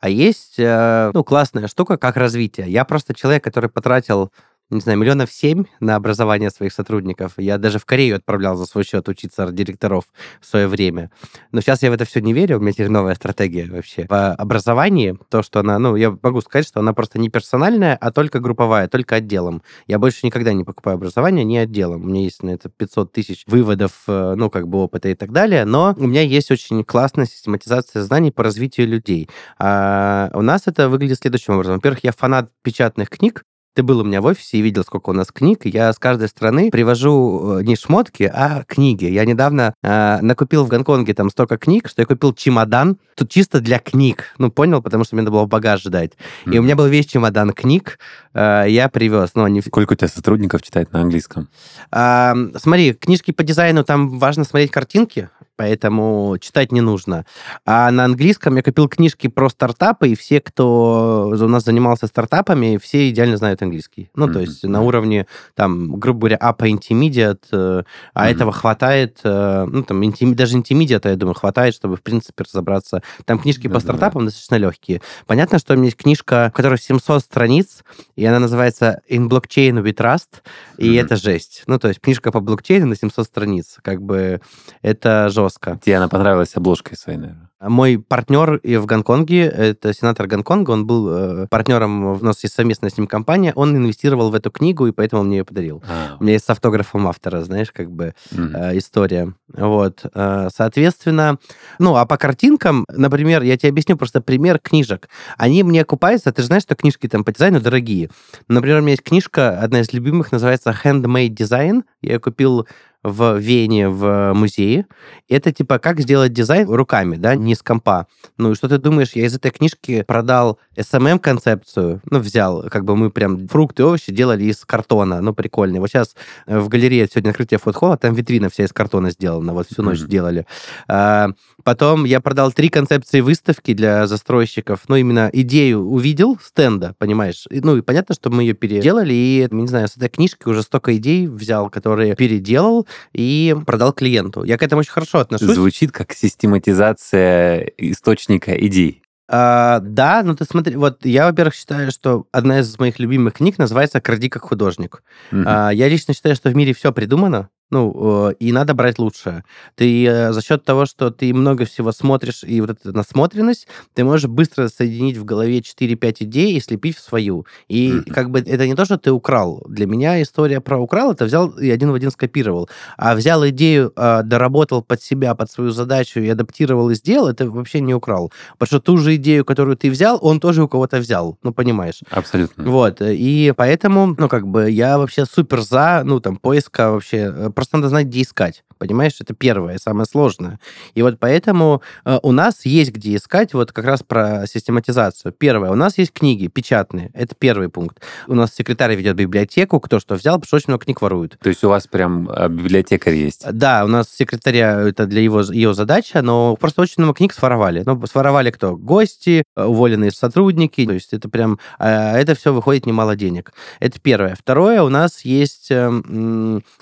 а есть, э, ну, классная штука, как развитие. Я просто человек, который потратил не знаю, миллионов семь на образование своих сотрудников. Я даже в Корею отправлял за свой счет учиться директоров в свое время. Но сейчас я в это все не верю, у меня теперь новая стратегия вообще. В образовании то, что она, ну, я могу сказать, что она просто не персональная, а только групповая, только отделом. Я больше никогда не покупаю образование не отделом. У меня есть на это 500 тысяч выводов, э, ну, как бы опыта и так далее, но у меня есть очень классная систематизация знаний по развитию людей. А у нас это выглядит следующим образом. Во-первых, я фанат печатных книг, ты был у меня в офисе и видел, сколько у нас книг. Я с каждой страны привожу э, не шмотки, а книги. Я недавно э, накупил в Гонконге там столько книг, что я купил чемодан тут чисто для книг. Ну, понял, потому что мне надо было багаж ждать. Mm-hmm. И у меня был весь чемодан книг, э, я привез. Но они... Сколько у тебя сотрудников читает на английском? А, смотри, книжки по дизайну, там важно смотреть картинки, поэтому читать не нужно. А на английском я купил книжки про стартапы, и все, кто у нас занимался стартапами, все идеально знают английский. Ну, mm-hmm. то есть на уровне, там, грубо говоря, upper intermediate, э, а mm-hmm. этого хватает, э, ну, там, интим, даже intermediate, я думаю, хватает, чтобы, в принципе, разобраться. Там книжки да, по стартапам да. достаточно легкие. Понятно, что у меня есть книжка, в которой 700 страниц, и она называется In Blockchain We Trust, и mm-hmm. это жесть. Ну, то есть книжка по блокчейну на 700 страниц. Как бы это жестко. Тебе она понравилась обложкой своей, наверное? Мой партнер в Гонконге, это сенатор Гонконга, он был э, партнером, у нас есть совместная с ним компания, он инвестировал в эту книгу, и поэтому мне ее подарил. А. У меня есть с автографом автора, знаешь, как бы mm. э, история. Вот. Э, соответственно, ну, а по картинкам, например, я тебе объясню просто пример книжек. Они мне окупаются, ты же знаешь, что книжки там по дизайну дорогие. Например, у меня есть книжка, одна из любимых, называется Handmade Design. Я ее купил в Вене в музее. Это типа как сделать дизайн руками, да, не с компа. Ну и что ты думаешь, я из этой книжки продал SMM-концепцию, ну взял, как бы мы прям фрукты и овощи делали из картона, ну прикольно. Вот сейчас э, в галерее сегодня открытие фудхола, там витрина вся из картона сделана, вот всю ночь mm-hmm. делали. А, потом я продал три концепции выставки для застройщиков, ну именно идею увидел стенда, понимаешь? Ну и понятно, что мы ее переделали, и, не знаю, с этой книжки уже столько идей взял, которые переделал, и продал клиенту. Я к этому очень хорошо отношусь. Звучит как систематизация источника идей. А, да, ну ты смотри, вот я, во-первых, считаю, что одна из моих любимых книг называется «Кради как художник». Угу. А, я лично считаю, что в мире все придумано, ну, э, и надо брать лучшее. Ты э, за счет того, что ты много всего смотришь, и вот эта насмотренность, ты можешь быстро соединить в голове 4-5 идей и слепить в свою. И mm-hmm. как бы это не то, что ты украл. Для меня история про украл, это взял и один в один скопировал. А взял идею, э, доработал под себя, под свою задачу и адаптировал и сделал, это вообще не украл. Потому что ту же идею, которую ты взял, он тоже у кого-то взял. Ну, понимаешь? Абсолютно. Вот. И поэтому, ну, как бы я вообще супер за, ну, там, поиска вообще просто надо знать, где искать. Понимаешь, это первое, самое сложное. И вот поэтому э, у нас есть где искать, вот как раз про систематизацию. Первое, у нас есть книги печатные, это первый пункт. У нас секретарь ведет библиотеку, кто что взял, потому что очень много книг воруют. То есть у вас прям а, библиотекарь есть? Да, у нас секретаря, это для его, ее задача, но просто очень много книг своровали. Ну, своровали кто? Гости, э, уволенные сотрудники, то есть это прям, э, это все выходит немало денег. Это первое. Второе, у нас есть э,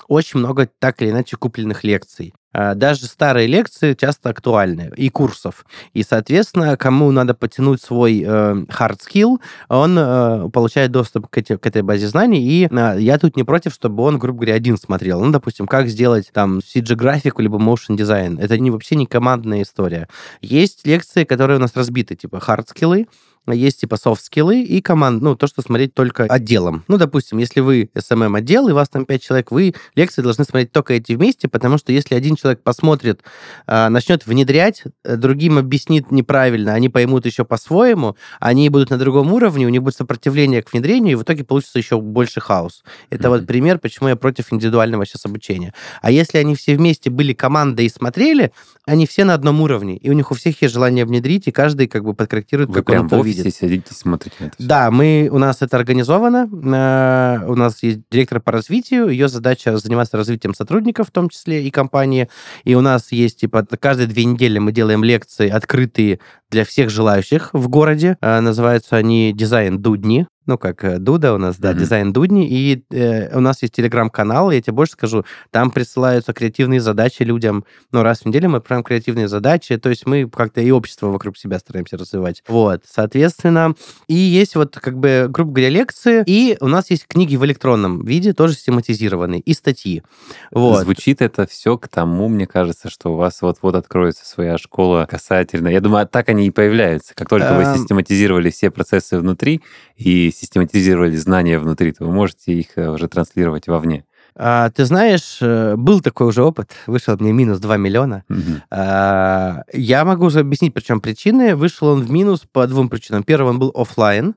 очень много так или иначе купленных лекций. А, даже старые лекции часто актуальны, и курсов. И, соответственно, кому надо потянуть свой э, hard skill, он э, получает доступ к, эти, к этой базе знаний, и э, я тут не против, чтобы он, грубо говоря, один смотрел. Ну, допустим, как сделать там CG-графику, либо motion дизайн. Это не, вообще не командная история. Есть лекции, которые у нас разбиты, типа hard skills, есть типа софт-скиллы и команд, ну, то, что смотреть только отделом. Ну, допустим, если вы SMM-отдел, и у вас там 5 человек, вы лекции должны смотреть только эти вместе, потому что если один человек посмотрит, а, начнет внедрять, э, другим объяснит неправильно, они поймут еще по-своему, они будут на другом уровне, у них будет сопротивление к внедрению, и в итоге получится еще больше хаос. Это mm-hmm. вот пример, почему я против индивидуального сейчас обучения. А если они все вместе были командой и смотрели, они все на одном уровне, и у них у всех есть желание внедрить, и каждый как бы подкорректирует, Вы как он это видит. Вы сидите, смотрите на это все. Да, мы, у нас это организовано. Э, у нас есть директор по развитию. Ее задача заниматься развитием сотрудников, в том числе и компании. И у нас есть, типа, каждые две недели мы делаем лекции открытые для всех желающих в городе. Э, называются они «Дизайн Дудни». Ну, как э, Дуда у нас, да, Мгм. дизайн Дудни, и э, у нас есть телеграм-канал, я тебе больше скажу, там присылаются креативные задачи людям, ну, раз в неделю мы отправляем креативные задачи, то есть мы как-то и общество вокруг себя стараемся развивать. Вот, соответственно, и есть вот как бы, грубо говоря, лекции, и у нас есть книги в электронном виде, тоже систематизированные, и статьи. Вот. Звучит это все к тому, мне кажется, что у вас вот-вот откроется своя школа касательно. Я думаю, так они и появляются. Как только вы Эм. систематизировали все процессы внутри и систематизировали знания внутри, то вы можете их э, уже транслировать вовне. А, ты знаешь, э, был такой уже опыт, вышел мне минус 2 миллиона, Мгм. А, Я могу уже объяснить, причем причины. Вышел он в минус по двум причинам. Первый, он был оффлайн.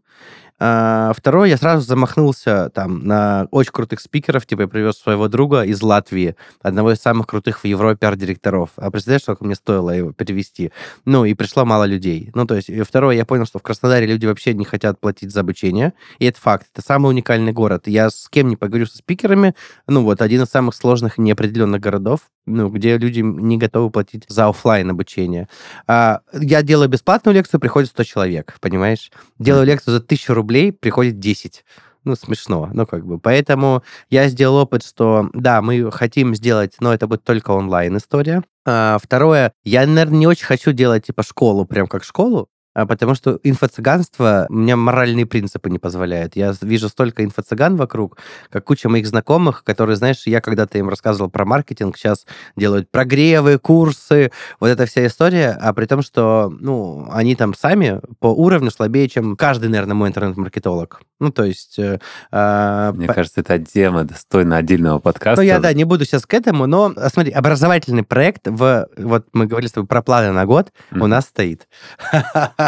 А, Второй, я сразу замахнулся там на очень крутых спикеров, типа я привез своего друга из Латвии, одного из самых крутых в Европе арт-директоров. А представляешь, сколько мне стоило его перевести? Ну, и пришло мало людей. Ну, то есть, второе, я понял, что в Краснодаре люди вообще не хотят платить за обучение, и это факт. Это самый уникальный город. Я с кем не поговорю со спикерами, ну, вот, один из самых сложных и неопределенных городов, ну, где люди не готовы платить за оффлайн обучение. А, я делаю бесплатную лекцию, приходит 100 человек, понимаешь? Делаю лекцию за 1000 рублей, приходит 10. Ну, смешно, ну, как бы. Поэтому я сделал опыт, что, да, мы хотим сделать, но это будет только онлайн-история. А, второе, я, наверное, не очень хочу делать, типа, школу, прям как школу, потому что инфо-цыганство мне моральные принципы не позволяют. Я вижу столько инфо-цыган вокруг, как куча моих знакомых, которые, знаешь, я когда-то им рассказывал про маркетинг, сейчас делают прогревы, курсы, вот эта вся история, а при том, что, ну, они там сами по уровню слабее, чем каждый, наверное, мой интернет-маркетолог. Ну, то есть... э, а, Мне по- кажется, эта тема достойна отдельного подкаста. ну, я, да, не буду сейчас к этому, но, а, смотри, образовательный проект, в, вот мы говорили с тобой про планы на год, у нас стоит.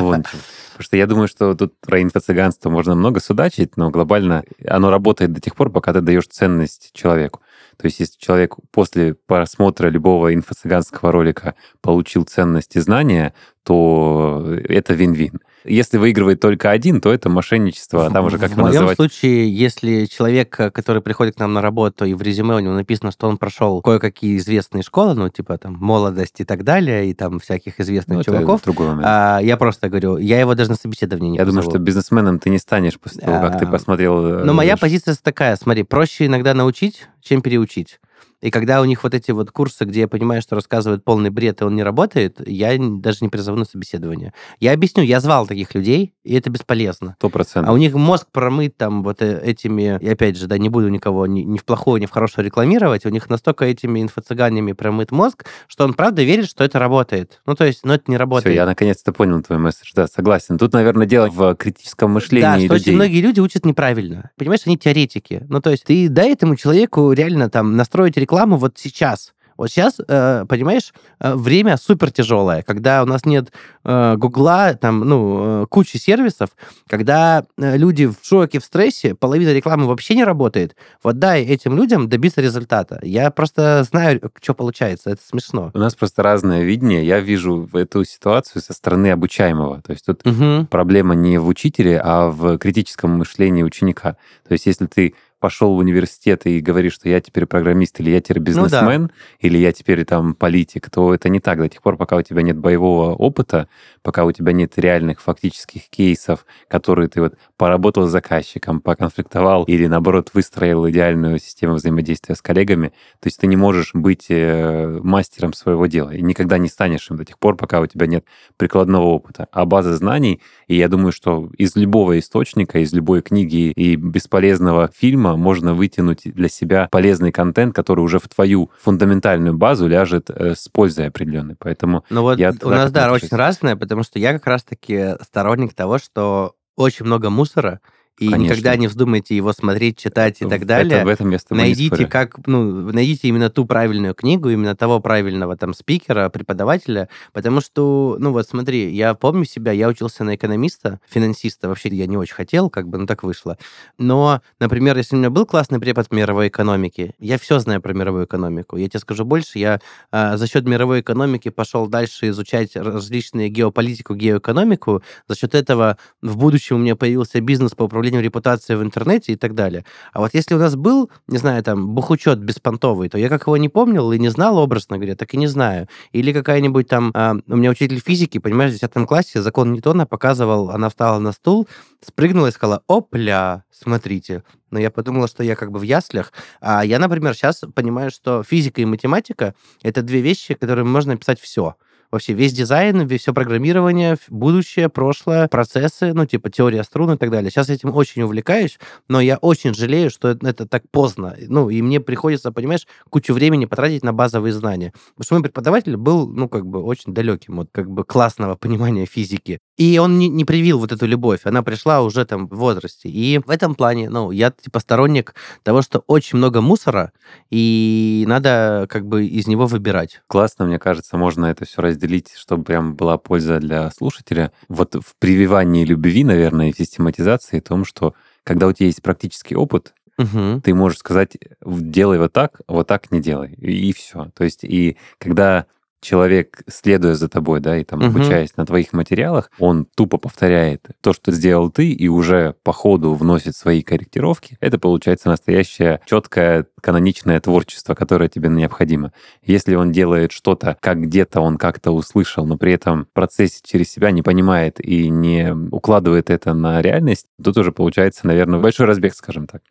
Потому что я думаю, что тут про инфо-цыганство можно много судачить, но глобально оно работает до тех пор, пока ты даешь ценность человеку. То есть если человек после просмотра любого инфо-цыганского ролика получил ценность и знания, то это вин-вин. Если выигрывает только один, то это мошенничество, там уже как в моем называть. случае, если человек, э, который приходит к нам на работу, и в резюме у него написано, что он прошел кое-какие известные школы, ну, типа там молодость и так далее, и там всяких известных Ну, чуваков, другой момент. а, я просто говорю, я его даже на собеседование не Я думаю, позову. что бизнесменом ты не станешь после того, как ты А, посмотрел... э, Но моя ш- позиция такая, смотри, проще иногда научить, чем переучить. И когда у них вот эти вот курсы, где я понимаю, что рассказывают полный бред, и он не работает, я даже не призову на собеседование. Я объясню, я звал таких людей, и это бесполезно. Сто А процентов. у них мозг промыт там вот э, этими, и опять же, да, не буду никого ни, ни в плохое, ни в хорошее рекламировать, у них настолько этими инфо-цыганями промыт мозг, что он правда верит, что это работает. Ну, то есть, ну, это не Все, работает. я наконец-то понял твой месседж. Да, согласен. Тут, наверное, дело в критическом Да, мышлении что очень людей. многие люди учат неправильно. Понимаешь, они теоретики. Ну, то есть ты дай этому человеку реально там настроить рекламу вот сейчас. Вот сейчас, э, понимаешь, э, время супер тяжелое, когда у нас нет э, Гугла, там, ну, кучи сервисов, когда люди в шоке, в стрессе, половина рекламы вообще не работает. Вот дай этим людям добиться результата. Я просто знаю, что получается. Это смешно. У нас просто разное видение. Я вижу эту ситуацию со стороны обучаемого. То есть тут Мгм. проблема не в учителе, а в критическом мышлении ученика. То есть если ты пошел в университет и говоришь, что я теперь программист, или я теперь Ну да. бизнесмен, или я теперь там политик, то это не так. До тех пор, пока у тебя нет боевого опыта, пока у тебя нет реальных фактических кейсов, которые ты вот поработал с заказчиком, поконфликтовал или, наоборот, выстроил идеальную систему взаимодействия с коллегами, то есть ты не можешь быть э, мастером своего дела и никогда не станешь им до тех пор, пока у тебя нет прикладного опыта. А база знаний, и я думаю, что из любого источника, из любой книги и бесполезного фильма можно вытянуть для себя полезный контент, который уже в твою фундаментальную базу ляжет э, с пользой определенной. Поэтому Ну вот Я у нас, да, очень разное, потому что я как раз-таки сторонник того, что очень много мусора, и Конечно. никогда не вздумайте его смотреть, читать и так это- далее. в этом я с тобой не Найдите как, ну, найдите именно ту правильную книгу, именно того правильного там спикера, преподавателя, потому что, ну вот смотри, я помню себя, я учился на экономиста, финансиста, вообще я не очень хотел, как бы, ну так вышло. Но, например, если у меня был классный препод мировой экономики, я все знаю про мировую экономику. Я тебе скажу больше, я а, за счет мировой экономики пошел дальше изучать различные геополитику, геоэкономику. За счет этого в будущем у меня появился бизнес по управлению управлению репутацией в интернете и так далее. А вот если у нас был, не знаю, там, бухучет беспонтовый, то я как его не помнил и не знал, образно говоря, так и не знаю. Или какая-нибудь там... А, у меня учитель физики, понимаешь, в 10 классе закон Ньютона показывал, она встала на стул, спрыгнула и сказала, опля, смотрите. Но я подумала, что я как бы в яслях. А я, например, сейчас понимаю, что физика и математика — это две вещи, которыми можно писать все вообще весь дизайн, все программирование, будущее, прошлое, процессы, ну, типа теория струн и так далее. Сейчас этим очень увлекаюсь, но я очень жалею, что это так поздно. Ну, и мне приходится, понимаешь, кучу времени потратить на базовые знания. Потому что мой преподаватель был, ну, как бы очень далеким от как бы классного понимания физики. И он не, не привил вот эту любовь. Она пришла уже там в возрасте. И в этом плане, ну, я типа сторонник того, что очень много мусора, и надо как бы из него выбирать. Классно, мне кажется, можно это все разделить, чтобы прям была польза для слушателя. Вот в прививании любви, наверное, и в систематизации, в том, что когда у тебя есть практический опыт, угу. ты можешь сказать, делай вот так, вот так не делай, и, и все. То есть, и когда человек, следуя за тобой, да, и там угу. обучаясь на твоих материалах, он тупо повторяет то, что сделал ты, и уже по ходу вносит свои корректировки, это получается настоящее четкое каноничное творчество, которое тебе необходимо. Если он делает что-то, как где-то он как-то услышал, но при этом в процессе через себя не понимает и не укладывает это на реальность, то тоже получается, наверное, большой разбег, скажем так.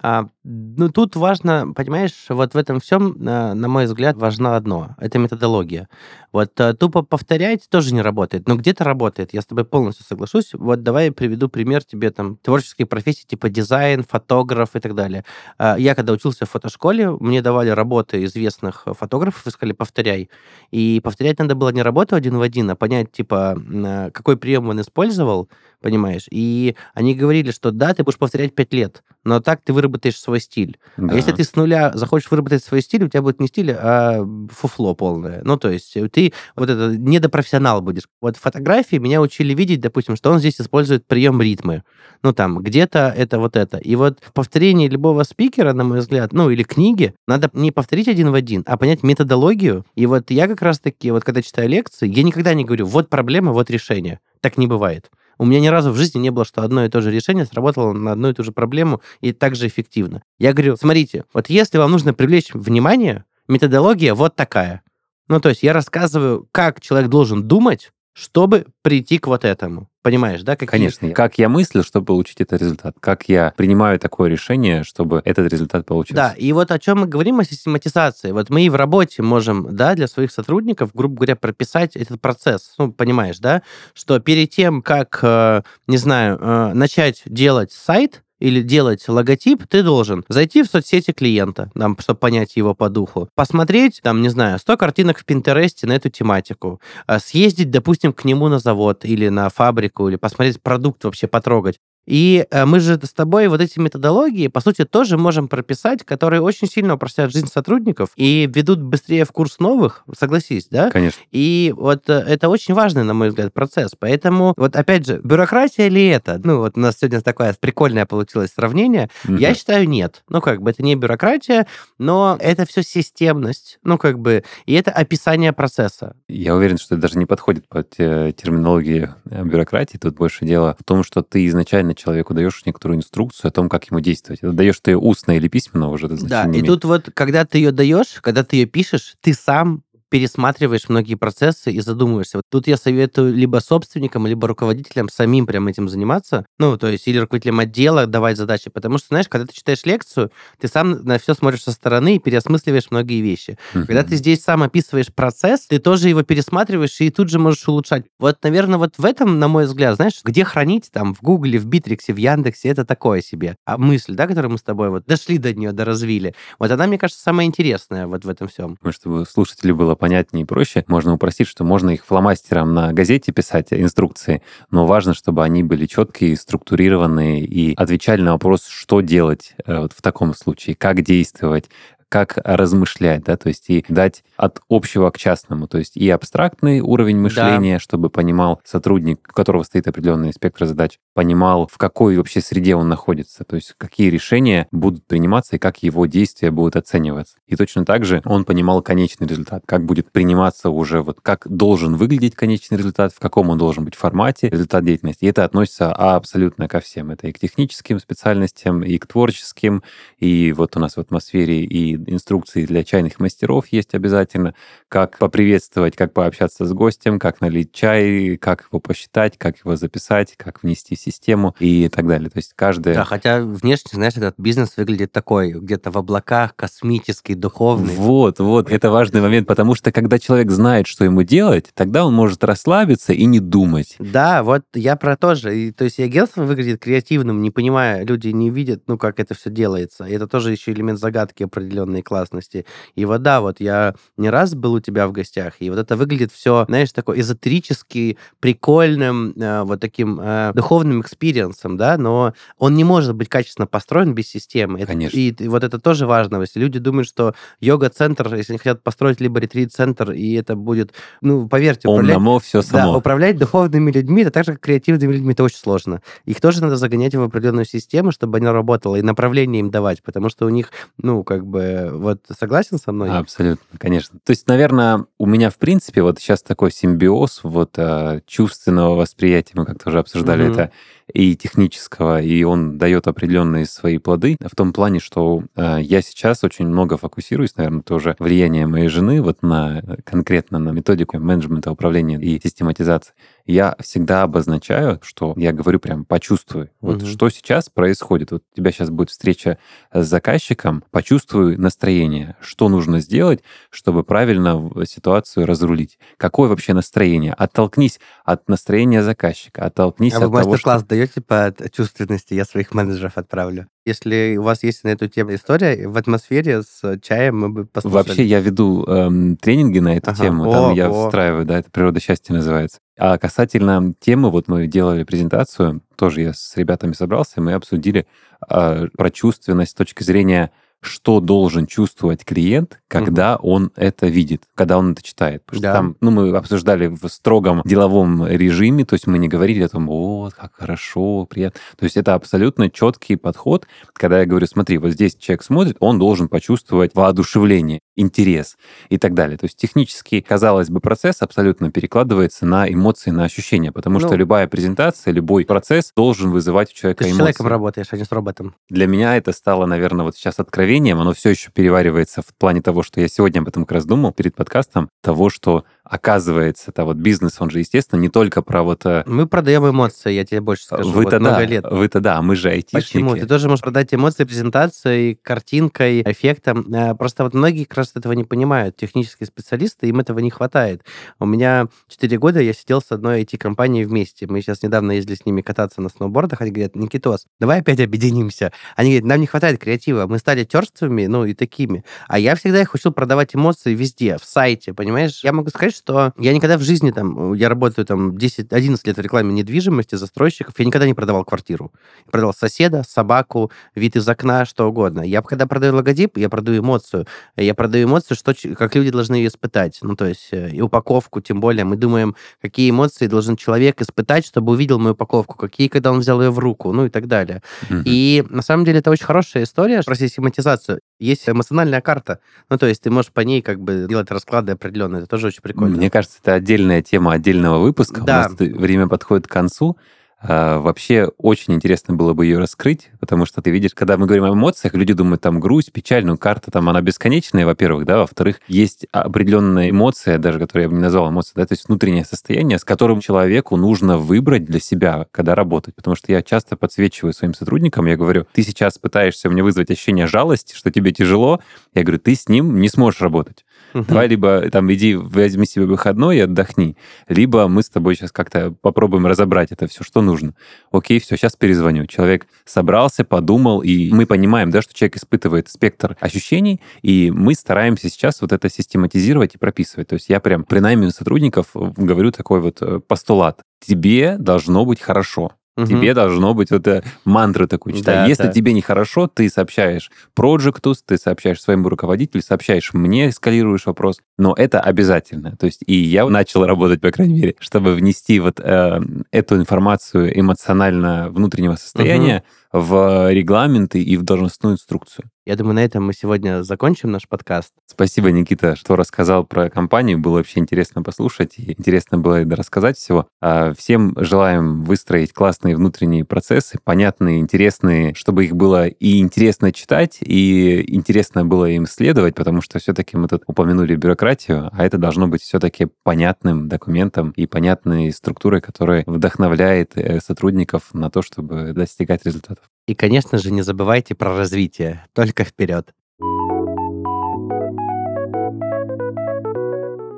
А, ну, тут важно, понимаешь, вот в этом всем, на, на мой взгляд, важно одно. Это методология. Вот а, тупо повторять тоже не работает, но где-то работает. Я с тобой полностью соглашусь. Вот давай я приведу пример тебе там творческие профессии типа дизайн, фотограф и так далее. А, я когда учился в фотошколе, мне давали работы известных фотографов и сказали, повторяй. И повторять надо было не работу один в один, а понять, типа, какой прием он использовал, понимаешь? И они говорили, что да, ты будешь повторять пять лет, но так ты выработаешь свой стиль. А да. А если ты с нуля захочешь выработать свой стиль, у тебя будет не стиль, а фуфло полное. Ну, то есть ты вот это недопрофессионал будешь. Вот фотографии меня учили видеть, допустим, что он здесь использует прием ритмы. Ну, там, где-то это вот это. И вот повторение любого спикера, на мой взгляд, ну, или книги, надо не повторить один в один, а понять методологию. И вот я как раз-таки, вот когда читаю лекции, я никогда не говорю, вот проблема, вот решение. Так не бывает. У меня ни разу в жизни не было, что одно и то же решение сработало на одну и ту же проблему и так же эффективно. Я говорю, смотрите, вот если вам нужно привлечь внимание, методология вот такая. Ну, то есть я рассказываю, как человек должен думать, чтобы прийти к вот этому. Понимаешь, да? Какие... Конечно. Как я мыслю, чтобы получить этот результат? Как я принимаю такое решение, чтобы этот результат получился? Да, и вот о чем мы говорим о систематизации. Вот мы и в работе можем, да, для своих сотрудников, грубо говоря, прописать этот процесс. Ну, понимаешь, да? Что перед тем, как, э, не знаю, э, начать делать сайт, или делать логотип, ты должен зайти в соцсети клиента, там, чтобы понять его по духу, посмотреть, там, не знаю, 100 картинок в Пинтересте на эту тематику, а, съездить, допустим, к нему на завод или на фабрику, или посмотреть продукт вообще, потрогать. И э, мы же с тобой вот эти методологии, по сути, тоже можем прописать, которые очень сильно упрощают жизнь сотрудников и ведут быстрее в курс новых, согласись, да? Конечно. И вот э, это очень важный, на мой взгляд, процесс. Поэтому, вот опять же, бюрократия ли это? Ну, вот у нас сегодня такое прикольное получилось сравнение. Угу. Я считаю, нет. Ну, как бы это не бюрократия, но это все системность, ну, как бы, и это описание процесса. Я уверен, что это даже не подходит под терминологии э, бюрократии. Тут больше дело в том, что ты изначально изначально человеку даешь некоторую инструкцию о том, как ему действовать. Это даешь ты устно или письменно уже. Это да, и тут вот, когда ты ее даешь, когда ты ее пишешь, ты сам пересматриваешь многие процессы и задумываешься. Вот тут я советую либо собственникам, либо руководителям самим прям этим заниматься, ну, то есть или руководителям отдела давать задачи, потому что, знаешь, когда ты читаешь лекцию, ты сам на все смотришь со стороны и переосмысливаешь многие вещи. Uh-huh. Когда ты здесь сам описываешь процесс, ты тоже его пересматриваешь и тут же можешь улучшать. Вот, наверное, вот в этом, на мой взгляд, знаешь, где хранить, там, в Гугле, в Битриксе, в Яндексе, это такое себе. А мысль, да, которую мы с тобой вот дошли до нее, доразвили, вот она, мне кажется, самая интересная вот в этом всем. Чтобы слушателю было понятнее и проще, можно упростить, что можно их фломастером на газете писать, инструкции, но важно, чтобы они были четкие, структурированные и отвечали на вопрос, что делать э, вот в таком случае, как действовать, как размышлять, да, то есть и дать от общего к частному, то есть и абстрактный уровень мышления, да. чтобы понимал сотрудник, у которого стоит определенный спектр задач, понимал, в какой вообще среде он находится, то есть какие решения будут приниматься и как его действия будут оцениваться. И точно так же он понимал конечный результат, как будет приниматься уже, вот как должен выглядеть конечный результат, в каком он должен быть формате, результат деятельности. И это относится абсолютно ко всем. Это и к техническим специальностям, и к творческим, и вот у нас в атмосфере и инструкции для чайных мастеров есть обязательно, как поприветствовать, как пообщаться с гостем, как налить чай, как его посчитать, как его записать, как внести в систему и так далее. То есть каждая... Да, хотя внешне, знаешь, этот бизнес выглядит такой, где-то в облаках, космический, духовный. Вот, вот, это важный момент, потому что когда человек знает, что ему делать, тогда он может расслабиться и не думать. Да, вот я про то же. И, то есть и агентство выглядит креативным, не понимая, люди не видят, ну, как это все делается. И это тоже еще элемент загадки определенной классности. И вот да, вот я не раз был у тебя в гостях, и вот это выглядит все, знаешь, такой эзотерически прикольным, э, вот таким э, духовным экспириенсом, да, но он не может быть качественно построен без системы. Конечно. И, и вот это тоже важно. Если люди думают, что йога-центр, если они хотят построить либо ретрит-центр, и это будет, ну, поверьте, управлять... Ом все само. Да, управлять духовными людьми, это так же, как креативными людьми, это очень сложно. Их тоже надо загонять в определенную систему, чтобы она работала, и направление им давать, потому что у них, ну, как бы, вот согласен со мной? Абсолютно, конечно. То есть, наверное, у меня, в принципе, вот сейчас такой симбиоз вот а, чувственного восприятия, мы как-то уже обсуждали mm-hmm. это, и технического, и он дает определенные свои плоды в том плане, что э, я сейчас очень много фокусируюсь, наверное, тоже влияние моей жены вот на конкретно на методику менеджмента, управления и систематизации я всегда обозначаю, что я говорю прям почувствуй. Вот угу. что сейчас происходит. Вот у тебя сейчас будет встреча с заказчиком, почувствуй настроение, что нужно сделать, чтобы правильно ситуацию разрулить. Какое вообще настроение? Оттолкнись от настроения заказчика, оттолкнись а от того, что... даете по чувственности? Я своих менеджеров отправлю. Если у вас есть на эту тему история, в атмосфере с чаем мы бы послушали. Вообще я веду эм, тренинги на эту ага. тему, там о, я о. встраиваю, да, это «Природа счастья» называется. А касательно темы, вот мы делали презентацию, тоже я с ребятами собрался, мы обсудили э, про чувственность с точки зрения что должен чувствовать клиент, когда угу. он это видит, когда он это читает. Потому да. что там, ну, мы обсуждали в строгом деловом режиме, то есть мы не говорили о том, о, как хорошо, приятно. То есть это абсолютно четкий подход, когда я говорю, смотри, вот здесь человек смотрит, он должен почувствовать воодушевление, интерес и так далее. То есть технически, казалось бы, процесс абсолютно перекладывается на эмоции, на ощущения, потому ну, что любая презентация, любой процесс должен вызывать у человека ты эмоции. Ты с человеком работаешь, а не с роботом. Для меня это стало, наверное, вот сейчас откровение откровением, оно все еще переваривается в плане того, что я сегодня об этом как раз думал перед подкастом, того, что оказывается, это вот бизнес, он же, естественно, не только про вот... Э, мы продаем эмоции, я тебе больше скажу. Вы-то вот да, лет. Вы-то да, мы же айтишники. Почему? Ты тоже можешь продать эмоции презентацией, картинкой, эффектом. Э, просто вот многие как раз этого не понимают. Технические специалисты, им этого не хватает. У меня 4 года я сидел с одной IT-компанией вместе. Мы сейчас недавно ездили с ними кататься на сноубордах. Они говорят, Никитос, давай опять объединимся. Они говорят, нам не хватает креатива. Мы стали терствыми, ну и такими. А я всегда их учил продавать эмоции везде, в сайте, понимаешь? Я могу сказать, что я никогда в жизни, там, я работаю там 10-11 лет в рекламе недвижимости, застройщиков, я никогда не продавал квартиру. Я продавал соседа, собаку, вид из окна, что угодно. Я когда продаю логотип, я продаю эмоцию. Я продаю эмоцию, что, как люди должны ее испытать. Ну, то есть э, и упаковку, тем более. Мы думаем, какие эмоции должен человек испытать, чтобы увидел мою упаковку, какие, когда он взял ее в руку, ну и так далее. Mm-hmm. И на самом деле это очень хорошая история про систематизацию. Есть эмоциональная карта. Ну, то есть ты можешь по ней как бы делать расклады определенные. Это тоже очень прикольно. Мне кажется, это отдельная тема отдельного выпуска. Да. У нас время подходит к концу. А, вообще очень интересно было бы ее раскрыть, потому что ты видишь, когда мы говорим о эмоциях, люди думают, там грусть, печаль, ну карта там, она бесконечная, во-первых, да, во-вторых, есть определенная эмоция, даже которую я бы не назвал эмоцией, да, то есть внутреннее состояние, с которым человеку нужно выбрать для себя, когда работать, потому что я часто подсвечиваю своим сотрудникам, я говорю, ты сейчас пытаешься мне вызвать ощущение жалости, что тебе тяжело, я говорю, ты с ним не сможешь работать. Угу. Давай либо там иди, возьми себе выходной и отдохни, либо мы с тобой сейчас как-то попробуем разобрать это все, что нужно. Окей, все, сейчас перезвоню. Человек собрался, подумал, и мы понимаем, да, что человек испытывает спектр ощущений, и мы стараемся сейчас вот это систематизировать и прописывать. То есть я прям при найме сотрудников говорю такой вот э, постулат. Тебе должно быть хорошо. Мгм. Тебе должно быть вот э, мантру такую читать. Да, Если да. тебе нехорошо, ты сообщаешь проектус, ты сообщаешь своему руководителю, сообщаешь мне, эскалируешь вопрос. Но это обязательно. То есть и я начал работать, по крайней мере, чтобы внести вот э, эту информацию эмоционально внутреннего состояния в регламенты и в должностную инструкцию. Я думаю, на этом мы сегодня закончим наш подкаст. Спасибо, Никита, что рассказал про компанию. Было вообще интересно послушать и интересно было и рассказать всего. А, Всем желаем выстроить классные внутренние процессы, понятные, интересные, чтобы их было и интересно читать, и интересно было им следовать, потому что все-таки мы тут упомянули бюрократию, а это должно быть все-таки понятным документом и понятной структурой, которая вдохновляет э, сотрудников на то, чтобы достигать результатов. И, конечно же, не забывайте про развитие. Только вперед.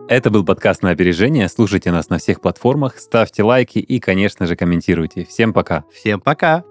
Это был подкаст на опережение. Слушайте нас на всех платформах, ставьте лайки и, конечно же, комментируйте. Всем пока! Всем пока!